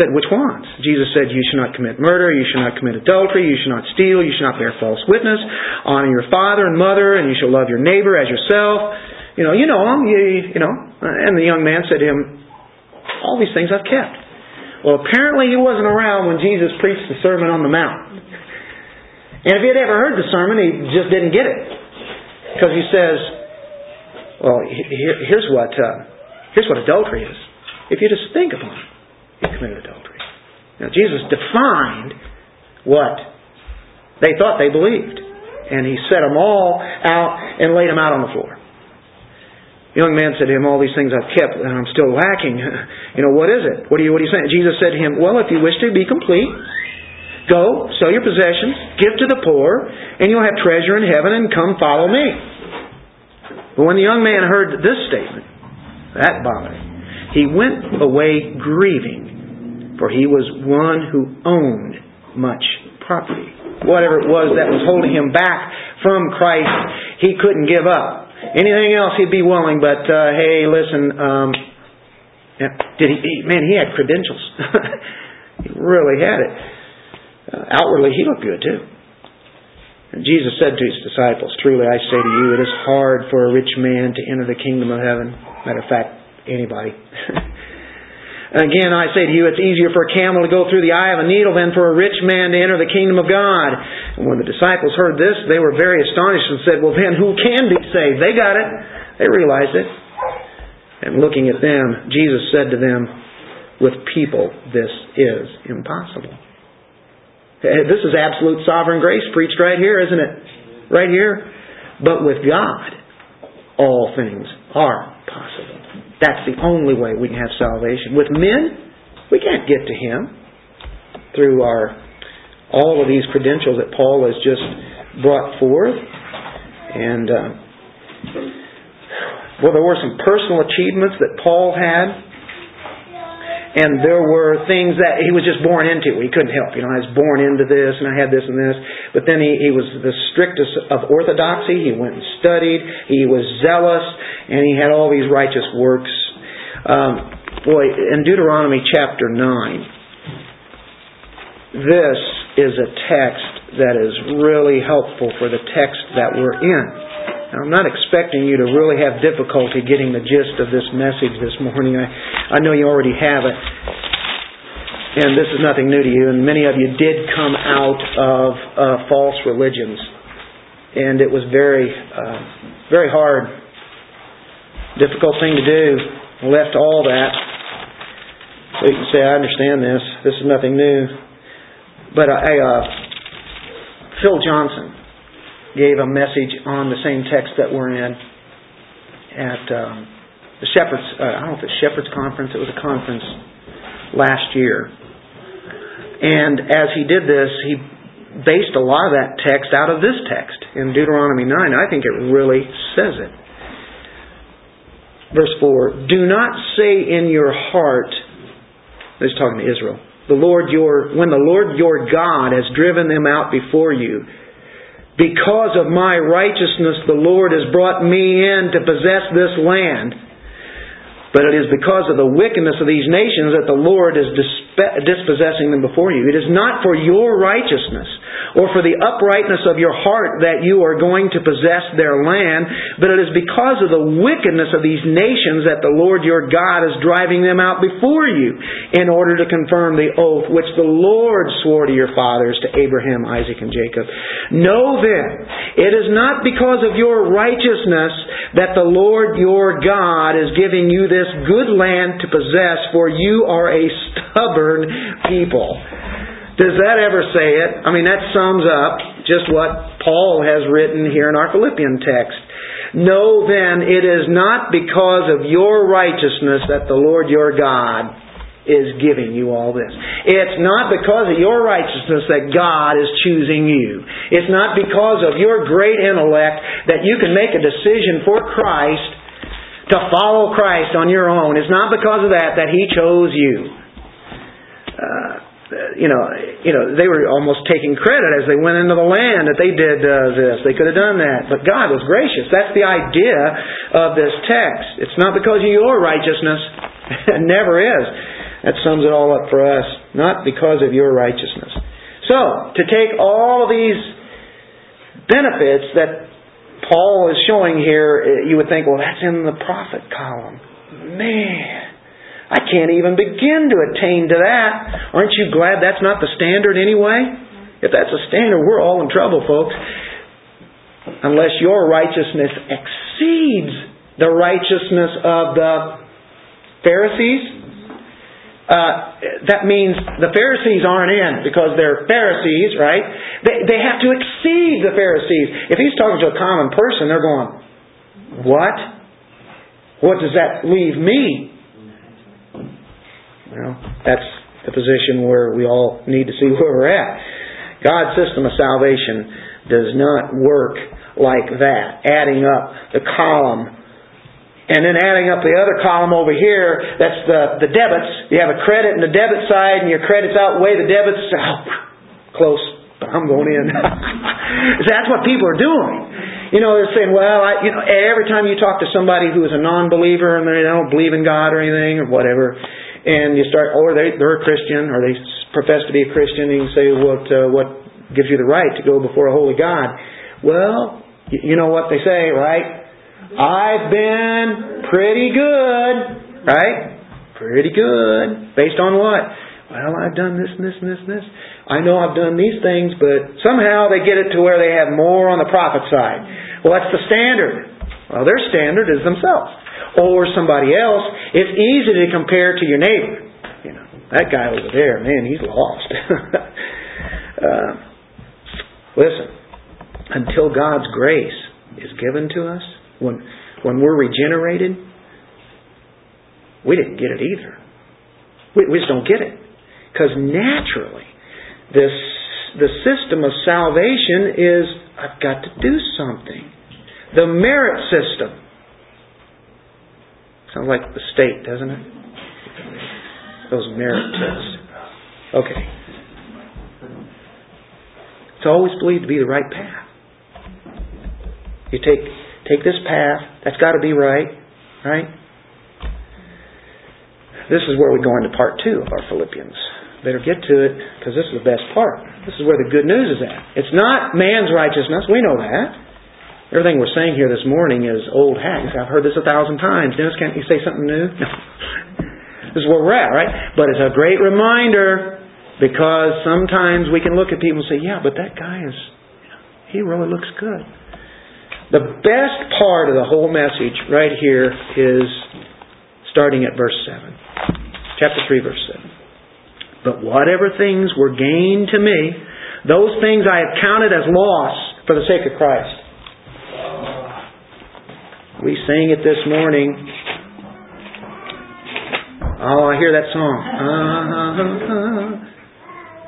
said, Which ones? Jesus said, You should not commit murder, you should not commit adultery, you should not steal, you should not bear false witness, honor your father and mother, and you shall love your neighbor as yourself. You know, you know you, you know. And the young man said to him, All these things I've kept. Well, apparently he wasn't around when Jesus preached the Sermon on the Mount. And if he had ever heard the sermon, he just didn't get it. Because he says, Well, here's what, uh, here's what adultery is. If you just think upon it he committed adultery. Now, Jesus defined what they thought they believed. And he set them all out and laid them out on the floor. The young man said to him, All these things I've kept and I'm still lacking. you know, what is it? What are you what are you saying? Jesus said to him, Well, if you wish to be complete, go, sell your possessions, give to the poor, and you'll have treasure in heaven, and come follow me. But when the young man heard this statement, that bothered him. He went away grieving, for he was one who owned much property. Whatever it was that was holding him back from Christ, he couldn't give up. Anything else he'd be willing, but uh, hey, listen, um, did he, he? Man, he had credentials. he really had it. Uh, outwardly, he looked good too. And Jesus said to his disciples, Truly I say to you, it is hard for a rich man to enter the kingdom of heaven. Matter of fact, anybody. Again, I say to you, it's easier for a camel to go through the eye of a needle than for a rich man to enter the kingdom of God. And when the disciples heard this, they were very astonished and said, Well, then who can be saved? They got it. They realized it. And looking at them, Jesus said to them, With people, this is impossible. This is absolute sovereign grace preached right here, isn't it? Right here. But with God, all things are possible. That's the only way we can have salvation. With men, we can't get to Him through our all of these credentials that Paul has just brought forth. And uh, well, there were some personal achievements that Paul had and there were things that he was just born into. He couldn't help. You know, I was born into this, and I had this and this. But then he, he was the strictest of orthodoxy. He went and studied. He was zealous, and he had all these righteous works. Um, boy, in Deuteronomy chapter 9, this is a text that is really helpful for the text that we're in. I'm not expecting you to really have difficulty getting the gist of this message this morning. I, I know you already have it. And this is nothing new to you. And many of you did come out of uh, false religions. And it was very, uh, very hard, difficult thing to do. Left all that. So you can say, I understand this. This is nothing new. But I, uh, Phil Johnson, gave a message on the same text that we're in at um, the Shepherds. Uh, I don't know if it's Shepherds Conference. It was a conference last year, and as he did this, he based a lot of that text out of this text in Deuteronomy nine. I think it really says it. Verse four: Do not say in your heart. He's talking to Israel. The Lord your when the Lord your God has driven them out before you because of my righteousness, the Lord has brought me in to possess this land. But it is because of the wickedness of these nations that the Lord is dispossessing them before you. It is not for your righteousness or for the uprightness of your heart that you are going to possess their land, but it is because of the wickedness of these nations that the Lord your God is driving them out before you in order to confirm the oath which the Lord swore to your fathers, to Abraham, Isaac, and Jacob. Know then, it is not because of your righteousness that the Lord your God is giving you this good land to possess, for you are a stubborn people. Does that ever say it? I mean, that sums up just what Paul has written here in our Philippian text. Know then, it is not because of your righteousness that the Lord your God is giving you all this. It's not because of your righteousness that God is choosing you. It's not because of your great intellect that you can make a decision for Christ to follow Christ on your own. It's not because of that that He chose you. Uh, you know, you know, they were almost taking credit as they went into the land that they did uh, this. They could have done that, but God was gracious. That's the idea of this text. It's not because of your righteousness. it never is. That sums it all up for us. Not because of your righteousness. So, to take all these benefits that Paul is showing here, eh, you would think, well, that's in the profit column. Man, I can't even begin to attain to that. Aren't you glad that's not the standard anyway? If that's a standard, we're all in trouble, folks. Unless your righteousness exceeds the righteousness of the Pharisees, uh, that means the Pharisees aren't in because they're Pharisees, right? They, they have to exceed the Pharisees. If he's talking to a common person, they're going, What? What does that leave me? Well, that's the position where we all need to see where we're at. God's system of salvation does not work like that, adding up the column and then adding up the other column over here, that's the, the debits. You have a credit in the debit side, and your credits outweigh the debits. Oh, close. I'm going in. that's what people are doing. You know, they're saying, well, I, you know, every time you talk to somebody who is a non-believer and they don't believe in God or anything or whatever, and you start, or they, they're a Christian, or they profess to be a Christian, and you say, what, uh, what gives you the right to go before a holy God? Well, you know what they say, right? I've been pretty good, right? Pretty good. Based on what? Well, I've done this and this and this and this. I know I've done these things, but somehow they get it to where they have more on the profit side. Well, that's the standard. Well, their standard is themselves or somebody else, it's easy to compare to your neighbor. You know, that guy over there, man, he's lost. uh, listen, until God's grace is given to us, when when we're regenerated, we didn't get it either. We, we just don't get it because naturally, this the system of salvation is I've got to do something. The merit system Sounds like the state, doesn't it? Those merit tests. Okay. It's always believed to be the right path. You take take this path, that's got to be right, right? This is where we go into part two of our Philippians. Better get to it because this is the best part. This is where the good news is at. It's not man's righteousness. We know that. Everything we're saying here this morning is old hacks. I've heard this a thousand times. Dennis, can't you say something new? No. this is where we're at, right? But it's a great reminder because sometimes we can look at people and say, yeah, but that guy is, he really looks good. The best part of the whole message right here is starting at verse 7. Chapter 3, verse 7. But whatever things were gained to me, those things I have counted as loss for the sake of Christ. We sang it this morning. Oh, I hear that song. Uh,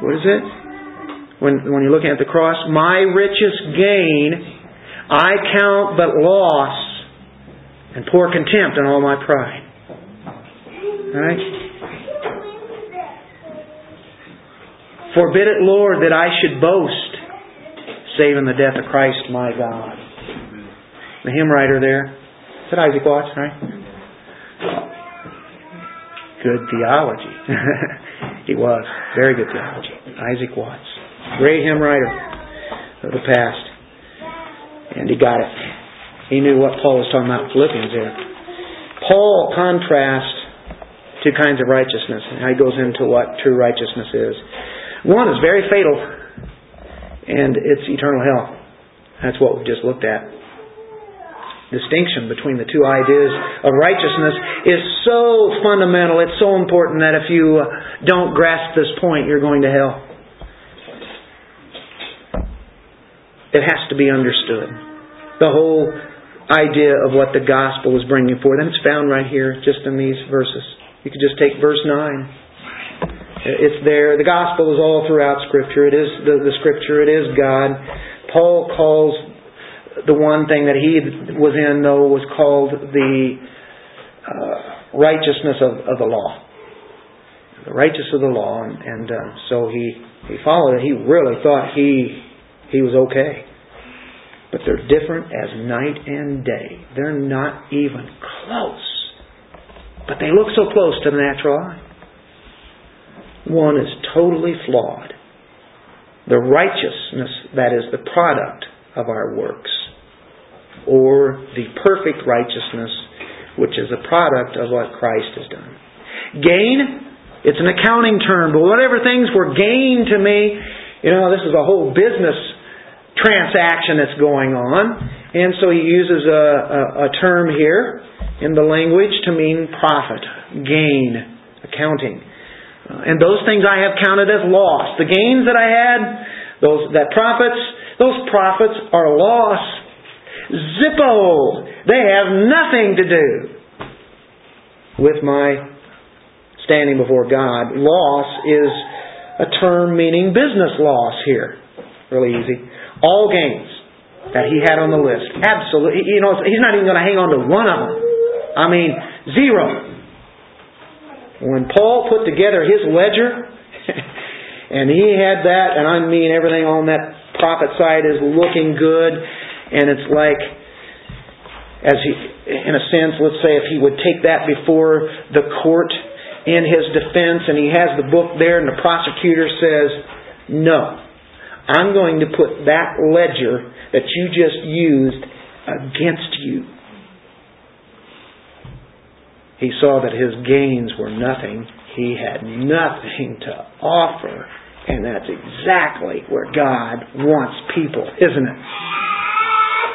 what is it? When, when you're looking at the cross, my richest gain I count but loss and pour contempt on all my pride. Right? Forbid it, Lord, that I should boast, save in the death of Christ my God. The hymn writer there that Isaac Watts, right? Good theology. He was. Very good theology. Isaac Watts. Great hymn writer of the past. And he got it. He knew what Paul was talking about in Philippians there. Paul contrasts two kinds of righteousness and he goes into what true righteousness is. One is very fatal and it's eternal hell. That's what we've just looked at. Distinction between the two ideas of righteousness is so fundamental, it's so important that if you uh, don't grasp this point, you're going to hell. It has to be understood. The whole idea of what the gospel is bringing forth, and it's found right here, just in these verses. You could just take verse 9. It's there. The gospel is all throughout Scripture. It is the, the Scripture. It is God. Paul calls the one thing that he was in, though, was called the uh, righteousness of, of the law. The righteousness of the law, and, and uh, so he he followed it. He really thought he he was okay, but they're different as night and day. They're not even close, but they look so close to the natural eye. One is totally flawed. The righteousness that is the product of our works or the perfect righteousness, which is a product of what Christ has done. Gain, it's an accounting term, but whatever things were gain to me, you know, this is a whole business transaction that's going on. And so he uses a, a, a term here in the language to mean profit, gain, accounting. Uh, and those things I have counted as loss. The gains that I had, those that profits, those profits are loss Zippo! They have nothing to do with my standing before God. Loss is a term meaning business loss here. Really easy. All gains that he had on the list. Absolutely. You know, he's not even going to hang on to one of them. I mean, zero. When Paul put together his ledger, and he had that, and I mean everything on that profit side is looking good, and it's like, as he, in a sense, let's say if he would take that before the court in his defense and he has the book there and the prosecutor says, no, I'm going to put that ledger that you just used against you. He saw that his gains were nothing. He had nothing to offer. And that's exactly where God wants people, isn't it?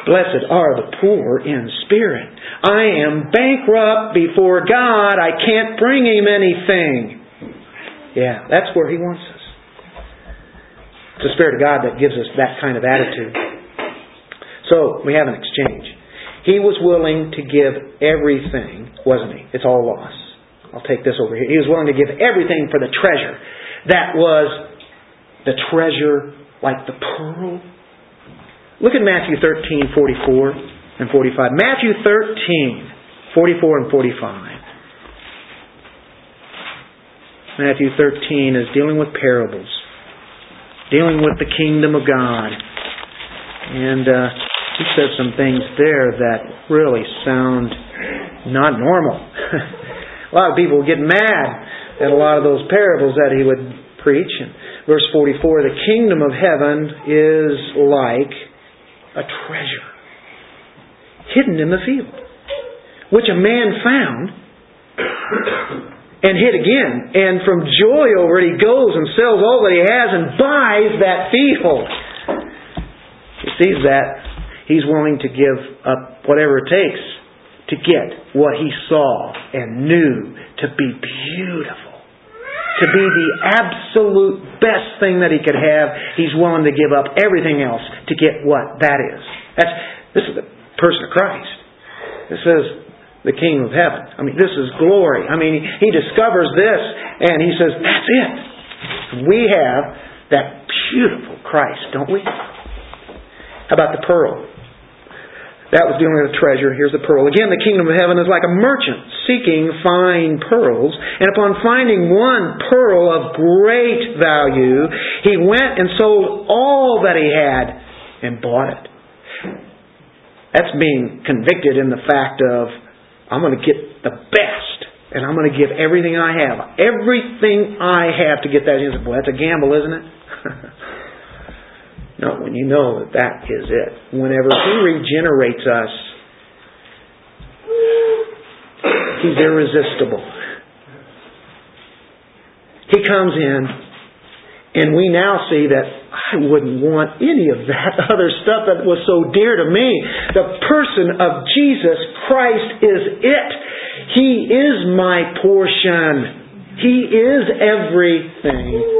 Blessed are the poor in spirit. I am bankrupt before God. I can't bring Him anything. Yeah, that's where He wants. It's the Spirit of God that gives us that kind of attitude. So, we have an exchange. He was willing to give everything, wasn't he? It's all loss. I'll take this over here. He was willing to give everything for the treasure. That was the treasure like the pearl Look at Matthew 13, 44 and 45. Matthew 13, 44 and 45. Matthew 13 is dealing with parables, dealing with the kingdom of God. And uh, he says some things there that really sound not normal. a lot of people get mad at a lot of those parables that he would preach. And verse 44 The kingdom of heaven is like a treasure hidden in the field, which a man found and hit again. And from joy over it, he goes and sells all that he has and buys that field. He sees that. He's willing to give up whatever it takes to get what he saw and knew to be beautiful to be the absolute best thing that he could have, he's willing to give up everything else to get what that is. That's this is the person of Christ. This is the King of Heaven. I mean, this is glory. I mean, he discovers this and he says, "That's it." We have that beautiful Christ, don't we? How about the pearl? That was dealing with a treasure. Here's the pearl. Again, the kingdom of heaven is like a merchant seeking fine pearls. And upon finding one pearl of great value, he went and sold all that he had and bought it. That's being convicted in the fact of, I'm going to get the best and I'm going to give everything I have. Everything I have to get that. Say, boy, that's a gamble, isn't it? no, when you know that that is it. Whenever He regenerates us, He's irresistible. He comes in, and we now see that I wouldn't want any of that other stuff that was so dear to me. The person of Jesus Christ is it. He is my portion. He is everything.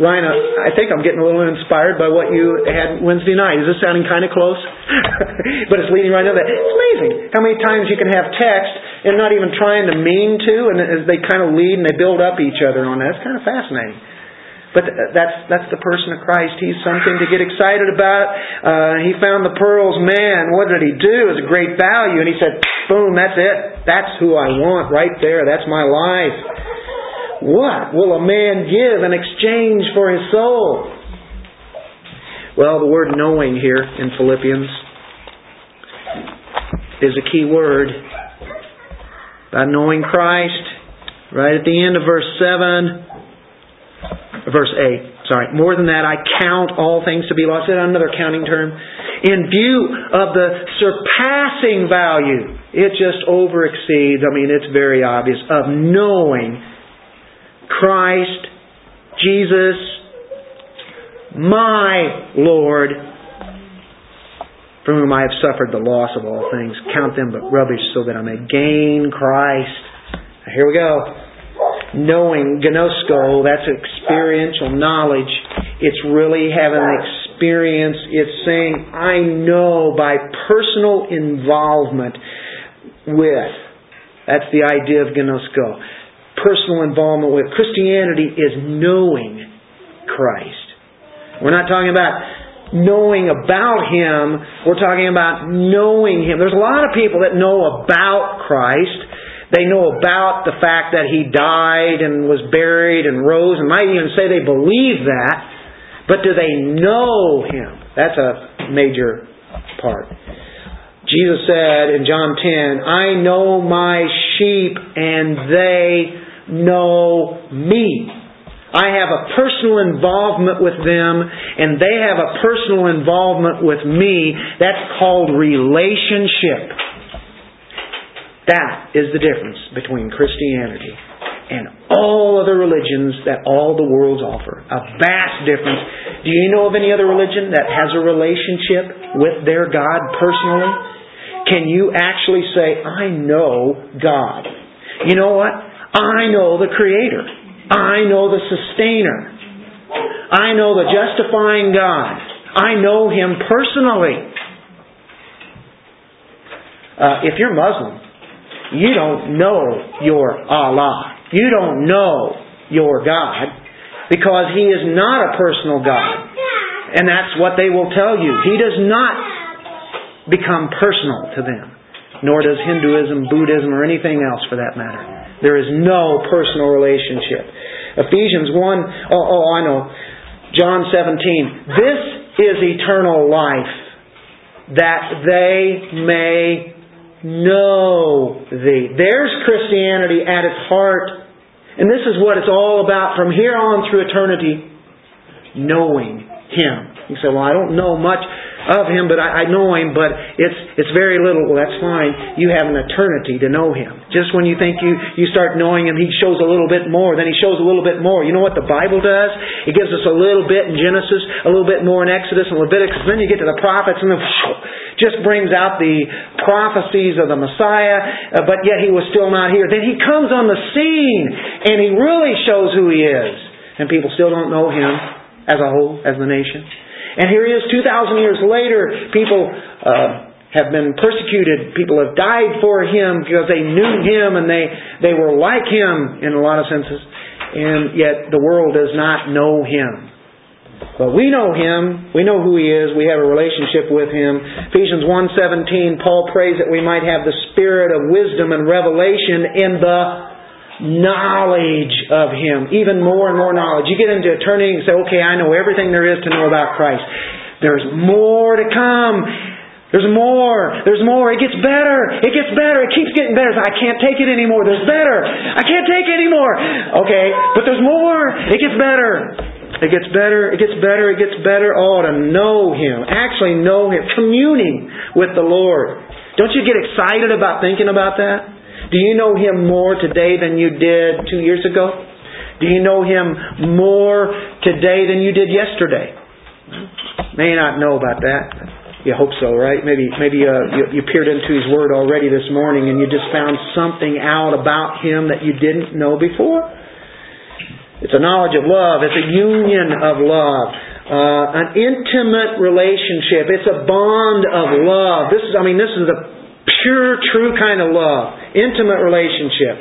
Ryan, I think I'm getting a little inspired by what you had Wednesday night. Is this sounding kind of close? but it's leading right into that. It's amazing how many times you can have text and not even trying to mean to, and as they kind of lead and they build up each other on that. It's kind of fascinating. But that's that's the person of Christ. He's something to get excited about. Uh, he found the pearls. Man, what did he do? It was a great value. And he said, boom, that's it. That's who I want right there. That's my life. What will a man give in exchange for his soul? Well, the word knowing here in Philippians is a key word. By knowing Christ, right at the end of verse 7, verse 8. Sorry. More than that, I count all things to be lost. Is that another counting term? In view of the surpassing value, it just over exceeds, I mean, it's very obvious, of knowing Christ, Jesus, my Lord, from whom I have suffered the loss of all things. Count them but rubbish so that I may gain Christ. Here we go knowing, gnosko, that's experiential knowledge. It's really having an experience. It's saying, I know by personal involvement with. That's the idea of gnosko. Personal involvement with. Christianity is knowing Christ. We're not talking about knowing about Him. We're talking about knowing Him. There's a lot of people that know about Christ they know about the fact that he died and was buried and rose and might even say they believe that, but do they know him? That's a major part. Jesus said in John 10, I know my sheep and they know me. I have a personal involvement with them and they have a personal involvement with me. That's called relationship. That is the difference between Christianity and all other religions that all the worlds offer. A vast difference. Do you know of any other religion that has a relationship with their God personally? Can you actually say, I know God? You know what? I know the Creator. I know the Sustainer. I know the justifying God. I know Him personally. Uh, if you're Muslim, you don't know your Allah. You don't know your God because He is not a personal God. And that's what they will tell you. He does not become personal to them, nor does Hinduism, Buddhism, or anything else for that matter. There is no personal relationship. Ephesians 1, oh, oh I know. John 17. This is eternal life, that they may know thee. There's Christianity at its heart. And this is what it's all about from here on through eternity knowing Him. You say, well, I don't know much of him, but I, I know him, but it's it's very little. Well, that's fine. You have an eternity to know him. Just when you think you you start knowing him, he shows a little bit more. Then he shows a little bit more. You know what the Bible does? It gives us a little bit in Genesis, a little bit more in Exodus and Leviticus. Then you get to the prophets, and then just brings out the prophecies of the Messiah. Uh, but yet he was still not here. Then he comes on the scene, and he really shows who he is, and people still don't know him as a whole, as the nation. And here he is 2,000 years later. People uh, have been persecuted. People have died for him because they knew him and they, they were like him in a lot of senses. And yet the world does not know him. But we know him. We know who he is. We have a relationship with him. Ephesians 1.17, Paul prays that we might have the spirit of wisdom and revelation in the knowledge of Him, even more and more knowledge. You get into eternity and say, okay, I know everything there is to know about Christ. There's more to come. There's more. There's more. It gets better. It gets better. It keeps getting better. I can't take it anymore. There's better. I can't take it anymore. Okay, but there's more. It gets better. It gets better. It gets better. It gets better. Oh, to know Him. Actually know Him. Communing with the Lord. Don't you get excited about thinking about that? Do you know Him more today than you did two years ago? Do you know Him more today than you did yesterday? May not know about that. You hope so, right? Maybe maybe uh, you, you peered into His Word already this morning and you just found something out about Him that you didn't know before. It's a knowledge of love. It's a union of love. Uh, an intimate relationship. It's a bond of love. This is, I mean, this is a pure, true kind of love. Intimate relationship.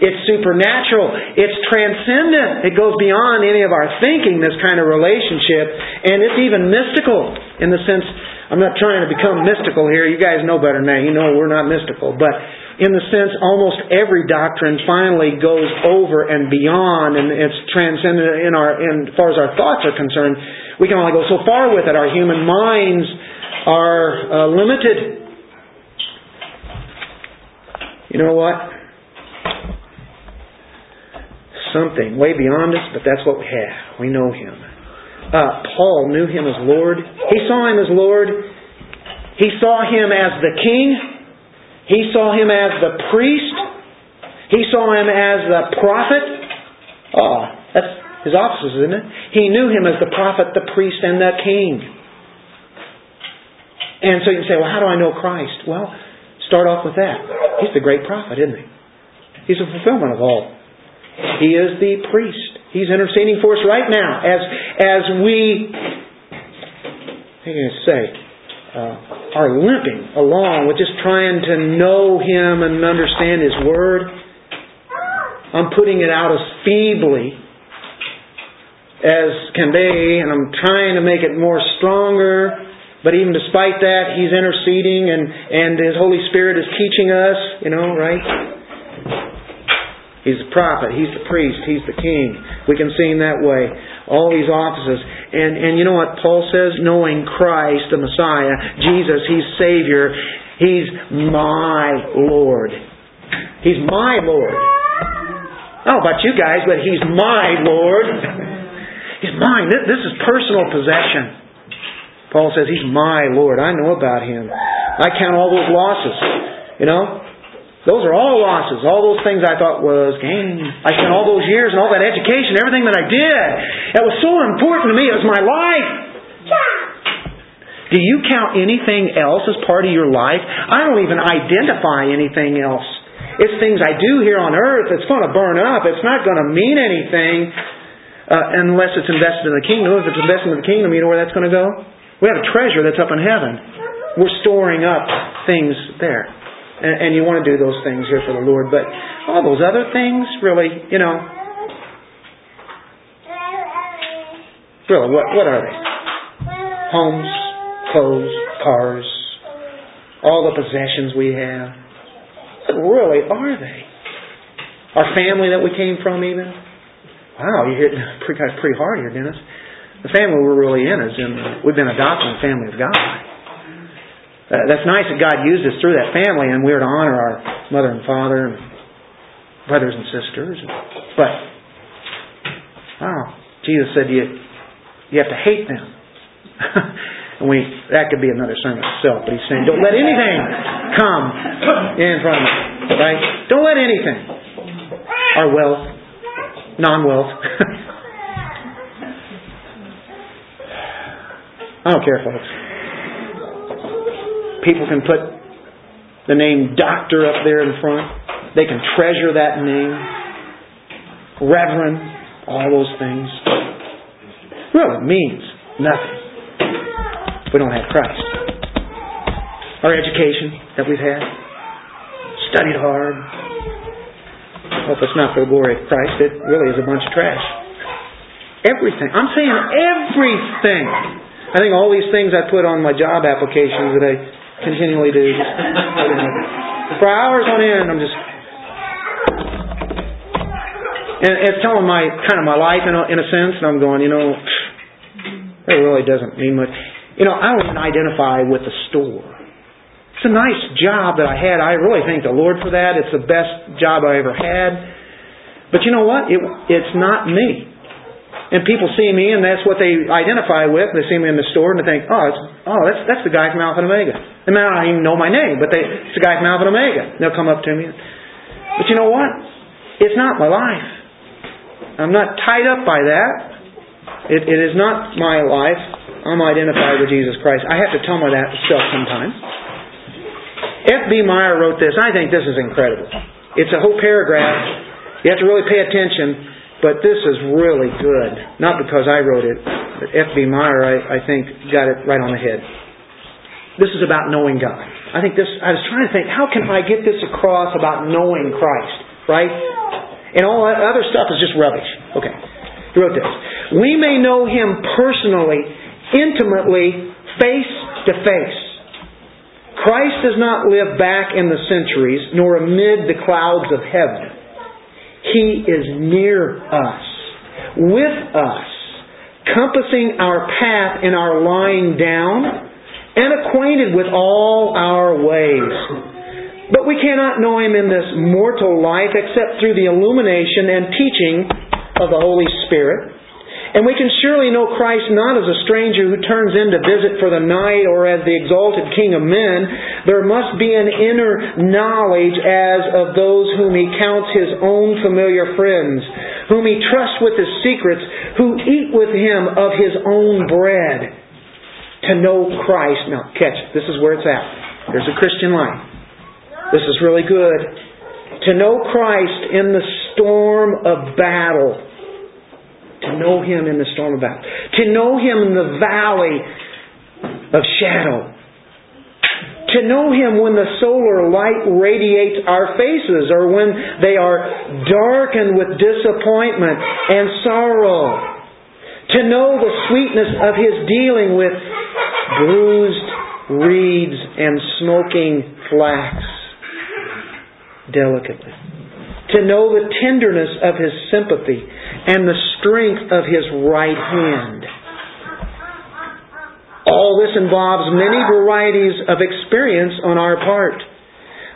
It's supernatural. It's transcendent. It goes beyond any of our thinking, this kind of relationship. And it's even mystical in the sense I'm not trying to become mystical here. You guys know better now. You know we're not mystical. But in the sense, almost every doctrine finally goes over and beyond, and it's transcendent in our, in, as far as our thoughts are concerned. We can only go so far with it. Our human minds are uh, limited. You know what? Something way beyond us, but that's what we have. We know Him. Uh, Paul knew him as Lord. He saw him as Lord. He saw him as the king. He saw him as the priest. He saw him as the prophet. Oh, that's his offices, isn't it? He knew him as the prophet, the priest, and the king. And so you can say, well, how do I know Christ? Well, start off with that. He's the great prophet, isn't he? He's the fulfillment of all. He is the priest. He's interceding for us right now as as we how can I say uh, are limping along with just trying to know Him and understand His Word. I'm putting it out as feebly as can be, and I'm trying to make it more stronger. But even despite that, He's interceding, and and His Holy Spirit is teaching us. You know, right? He's the prophet. He's the priest. He's the king. We can see him that way. All these offices. And, and you know what Paul says? Knowing Christ, the Messiah, Jesus, He's Savior. He's my Lord. He's my Lord. Know about you guys, but He's my Lord. He's mine. This is personal possession. Paul says He's my Lord. I know about Him. I count all those losses. You know, those are all losses. All those things I thought was gain. I spent all those years and all that education, everything that I did. That was so important to me. It was my life. Do you count anything else as part of your life? I don't even identify anything else. It's things I do here on earth. It's going to burn up. It's not going to mean anything uh, unless it's invested in the kingdom. If it's invested in the kingdom, you know where that's going to go? We have a treasure that's up in heaven. We're storing up things there. And, and you want to do those things here for the Lord. But all those other things, really, you know, really, what, what are they? Homes, clothes, cars, all the possessions we have. What really are they? Our family that we came from, even. Wow, you hit pretty, pretty hard here, Dennis. The family we're really in is in. We've been adopted in the family of God. Uh, that's nice that God used us through that family, and we're to honor our mother and father and brothers and sisters. But, wow, Jesus said you you have to hate them. and we that could be another sermon itself. But he's saying, don't let anything come in front of you. Right? Don't let anything. Our wealth, non-wealth. I don't care, folks. People can put the name doctor up there in front. They can treasure that name. Reverend, all those things. Really means nothing. We don't have Christ. Our education that we've had, studied hard. If it's not for the glory of Christ, it really is a bunch of trash. Everything. I'm saying everything. I think all these things I put on my job applications that I continually do. For hours on end, I'm just. And it's telling my kind of my life in a, in a sense, and I'm going, you know, it really doesn't mean much. You know, I don't even identify with the store. It's a nice job that I had. I really thank the Lord for that. It's the best job I ever had. But you know what? It, it's not me. And people see me, and that's what they identify with. They see me in the store, and they think, "Oh, it's, oh, that's that's the guy from Alpha and Omega." They may not even know my name, but they, it's the guy from Alpha and Omega. They'll come up to me. But you know what? It's not my life. I'm not tied up by that. It, it is not my life. I'm identified with Jesus Christ. I have to tell my that sometimes. F.B. Meyer wrote this. I think this is incredible. It's a whole paragraph. You have to really pay attention, but this is really good. Not because I wrote it, but F.B. Meyer, I, I think, got it right on the head. This is about knowing God. I think this, I was trying to think, how can I get this across about knowing Christ, right? And all that other stuff is just rubbish. Okay. He wrote this. We may know Him personally, intimately, face to face. Christ does not live back in the centuries, nor amid the clouds of heaven. He is near us, with us, compassing our path in our lying down, and acquainted with all our ways. But we cannot know Him in this mortal life except through the illumination and teaching of the Holy Spirit. And we can surely know Christ not as a stranger who turns in to visit for the night or as the exalted King of men. There must be an inner knowledge as of those whom he counts his own familiar friends, whom he trusts with his secrets, who eat with him of his own bread. To know Christ. Now, catch, this is where it's at. There's a Christian life. This is really good. To know Christ in the storm of battle to know Him in the storm of battle. To know Him in the valley of shadow. To know Him when the solar light radiates our faces or when they are darkened with disappointment and sorrow. To know the sweetness of His dealing with bruised reeds and smoking flax delicately. To know the tenderness of His sympathy and the strength of his right hand. All this involves many varieties of experience on our part,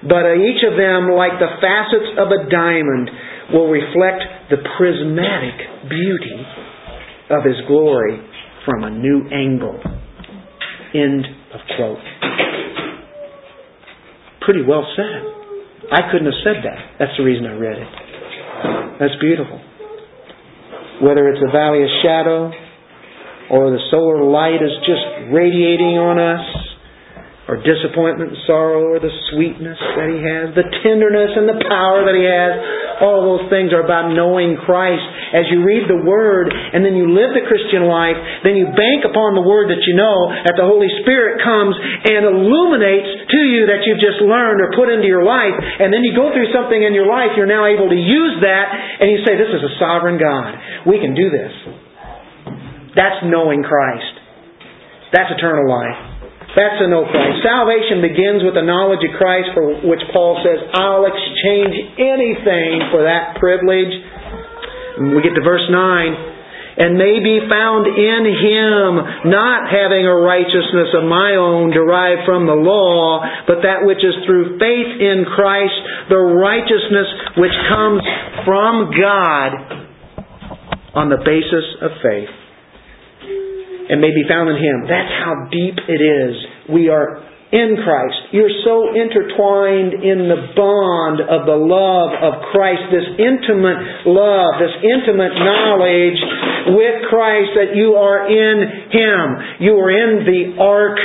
but each of them, like the facets of a diamond, will reflect the prismatic beauty of his glory from a new angle. End of quote. Pretty well said. I couldn't have said that. That's the reason I read it. That's beautiful whether it's a valley of shadow or the solar light is just radiating on us, or disappointment and sorrow, or the sweetness that He has, the tenderness and the power that He has. All those things are about knowing Christ. As you read the Word and then you live the Christian life, then you bank upon the Word that you know, that the Holy Spirit comes and illuminates to you that you've just learned or put into your life, and then you go through something in your life, you're now able to use that, and you say, This is a sovereign God. We can do this. That's knowing Christ. That's eternal life. That's a no Christ. Salvation begins with the knowledge of Christ, for which Paul says, I'll exchange anything for that privilege. We get to verse 9 and may be found in him, not having a righteousness of my own derived from the law, but that which is through faith in Christ, the righteousness which comes from God on the basis of faith and may be found in Him. That's how deep it is. We are in Christ. You're so intertwined in the bond of the love of Christ, this intimate love, this intimate knowledge with Christ that you are in Him. You are in the ark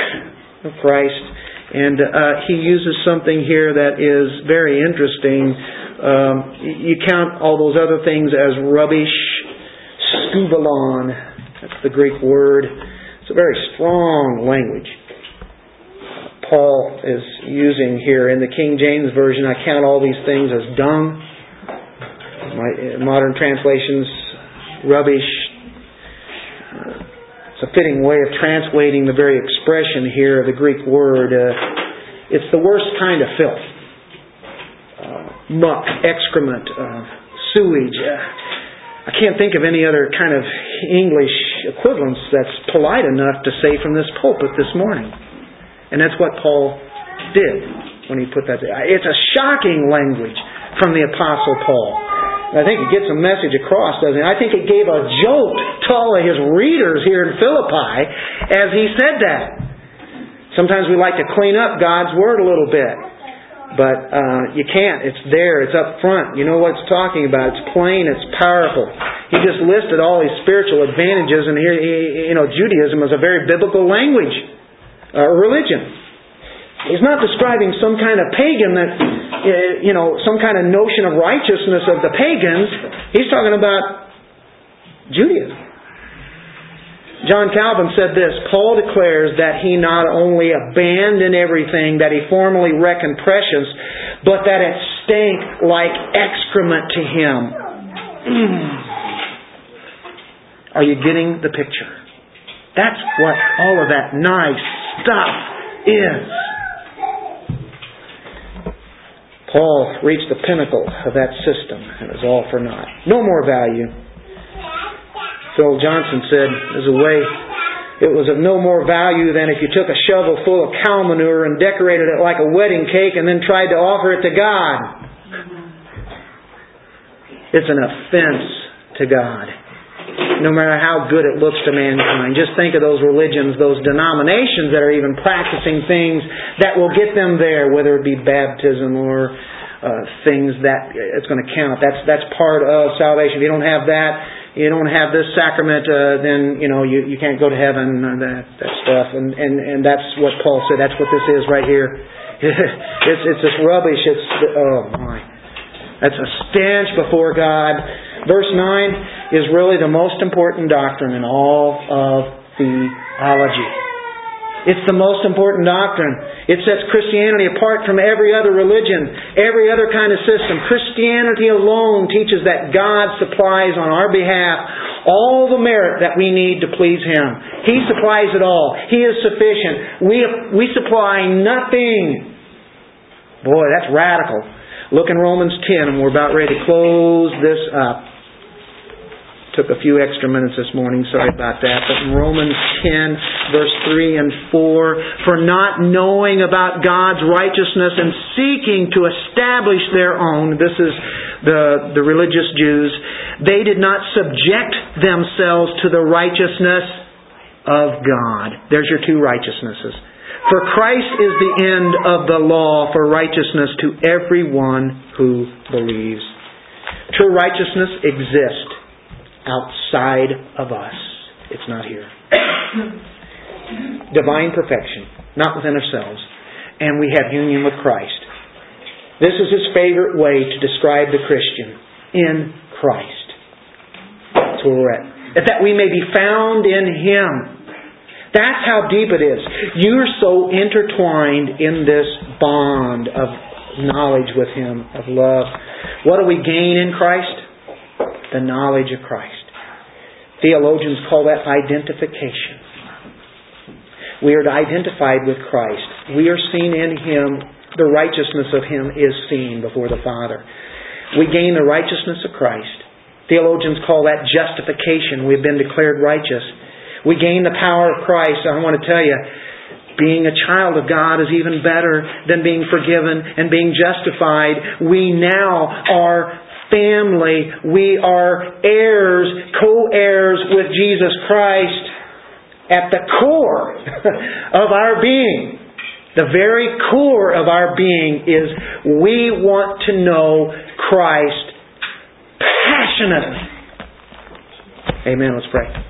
of Christ. And uh, he uses something here that is very interesting. Um, you count all those other things as rubbish. Skubalon that's the Greek word. It's a very strong language. Paul is using here in the King James Version, I count all these things as dung. My modern translations, rubbish. It's a fitting way of translating the very expression here of the Greek word. Uh, it's the worst kind of filth. Uh, muck, excrement, uh, sewage. I can't think of any other kind of English equivalence that's polite enough to say from this pulpit this morning. And that's what Paul did when he put that there. It's a shocking language from the Apostle Paul. I think it gets a message across, doesn't it? I think it gave a jolt to all of his readers here in Philippi as he said that. Sometimes we like to clean up God's Word a little bit. But uh, you can't. It's there. It's up front. You know what it's talking about. It's plain. It's powerful. He just listed all these spiritual advantages, and here, you know, Judaism is a very biblical language, uh, religion. He's not describing some kind of pagan that, uh, you know, some kind of notion of righteousness of the pagans. He's talking about Judaism. John Calvin said this Paul declares that he not only abandoned everything that he formerly reckoned precious, but that it stank like excrement to him. Are you getting the picture? That's what all of that nice stuff is. Paul reached the pinnacle of that system, and it was all for naught. No more value. Phil Johnson said, "There's a way it was of no more value than if you took a shovel full of cow manure and decorated it like a wedding cake and then tried to offer it to God. It's an offense to God. No matter how good it looks to mankind. Just think of those religions, those denominations that are even practicing things that will get them there, whether it be baptism or uh, things that it's going to count. That's that's part of salvation. If you don't have that, you don't have this sacrament, uh, then you know you, you can't go to heaven. And that that stuff, and and and that's what Paul said. That's what this is right here. it's it's this rubbish. It's oh my, that's a stench before God. Verse nine is really the most important doctrine in all of theology. It's the most important doctrine. It sets Christianity apart from every other religion, every other kind of system. Christianity alone teaches that God supplies on our behalf all the merit that we need to please Him. He supplies it all. He is sufficient. We, we supply nothing. Boy, that's radical. Look in Romans 10, and we're about ready to close this up. Took a few extra minutes this morning, sorry about that. But in Romans 10, verse 3 and 4, for not knowing about God's righteousness and seeking to establish their own, this is the, the religious Jews, they did not subject themselves to the righteousness of God. There's your two righteousnesses. For Christ is the end of the law for righteousness to everyone who believes. True righteousness exists outside of us. It's not here. Divine perfection, not within ourselves. And we have union with Christ. This is his favorite way to describe the Christian in Christ. That's where we're at. That we may be found in him. That's how deep it is. You're so intertwined in this bond of knowledge with him, of love. What do we gain in Christ? The knowledge of Christ. Theologians call that identification. We are identified with Christ. We are seen in Him. The righteousness of Him is seen before the Father. We gain the righteousness of Christ. Theologians call that justification. We've been declared righteous. We gain the power of Christ. I want to tell you, being a child of God is even better than being forgiven and being justified. We now are family. We are heirs, co-heirs with Jesus Christ at the core of our being. The very core of our being is we want to know Christ passionately. Amen. Let's pray.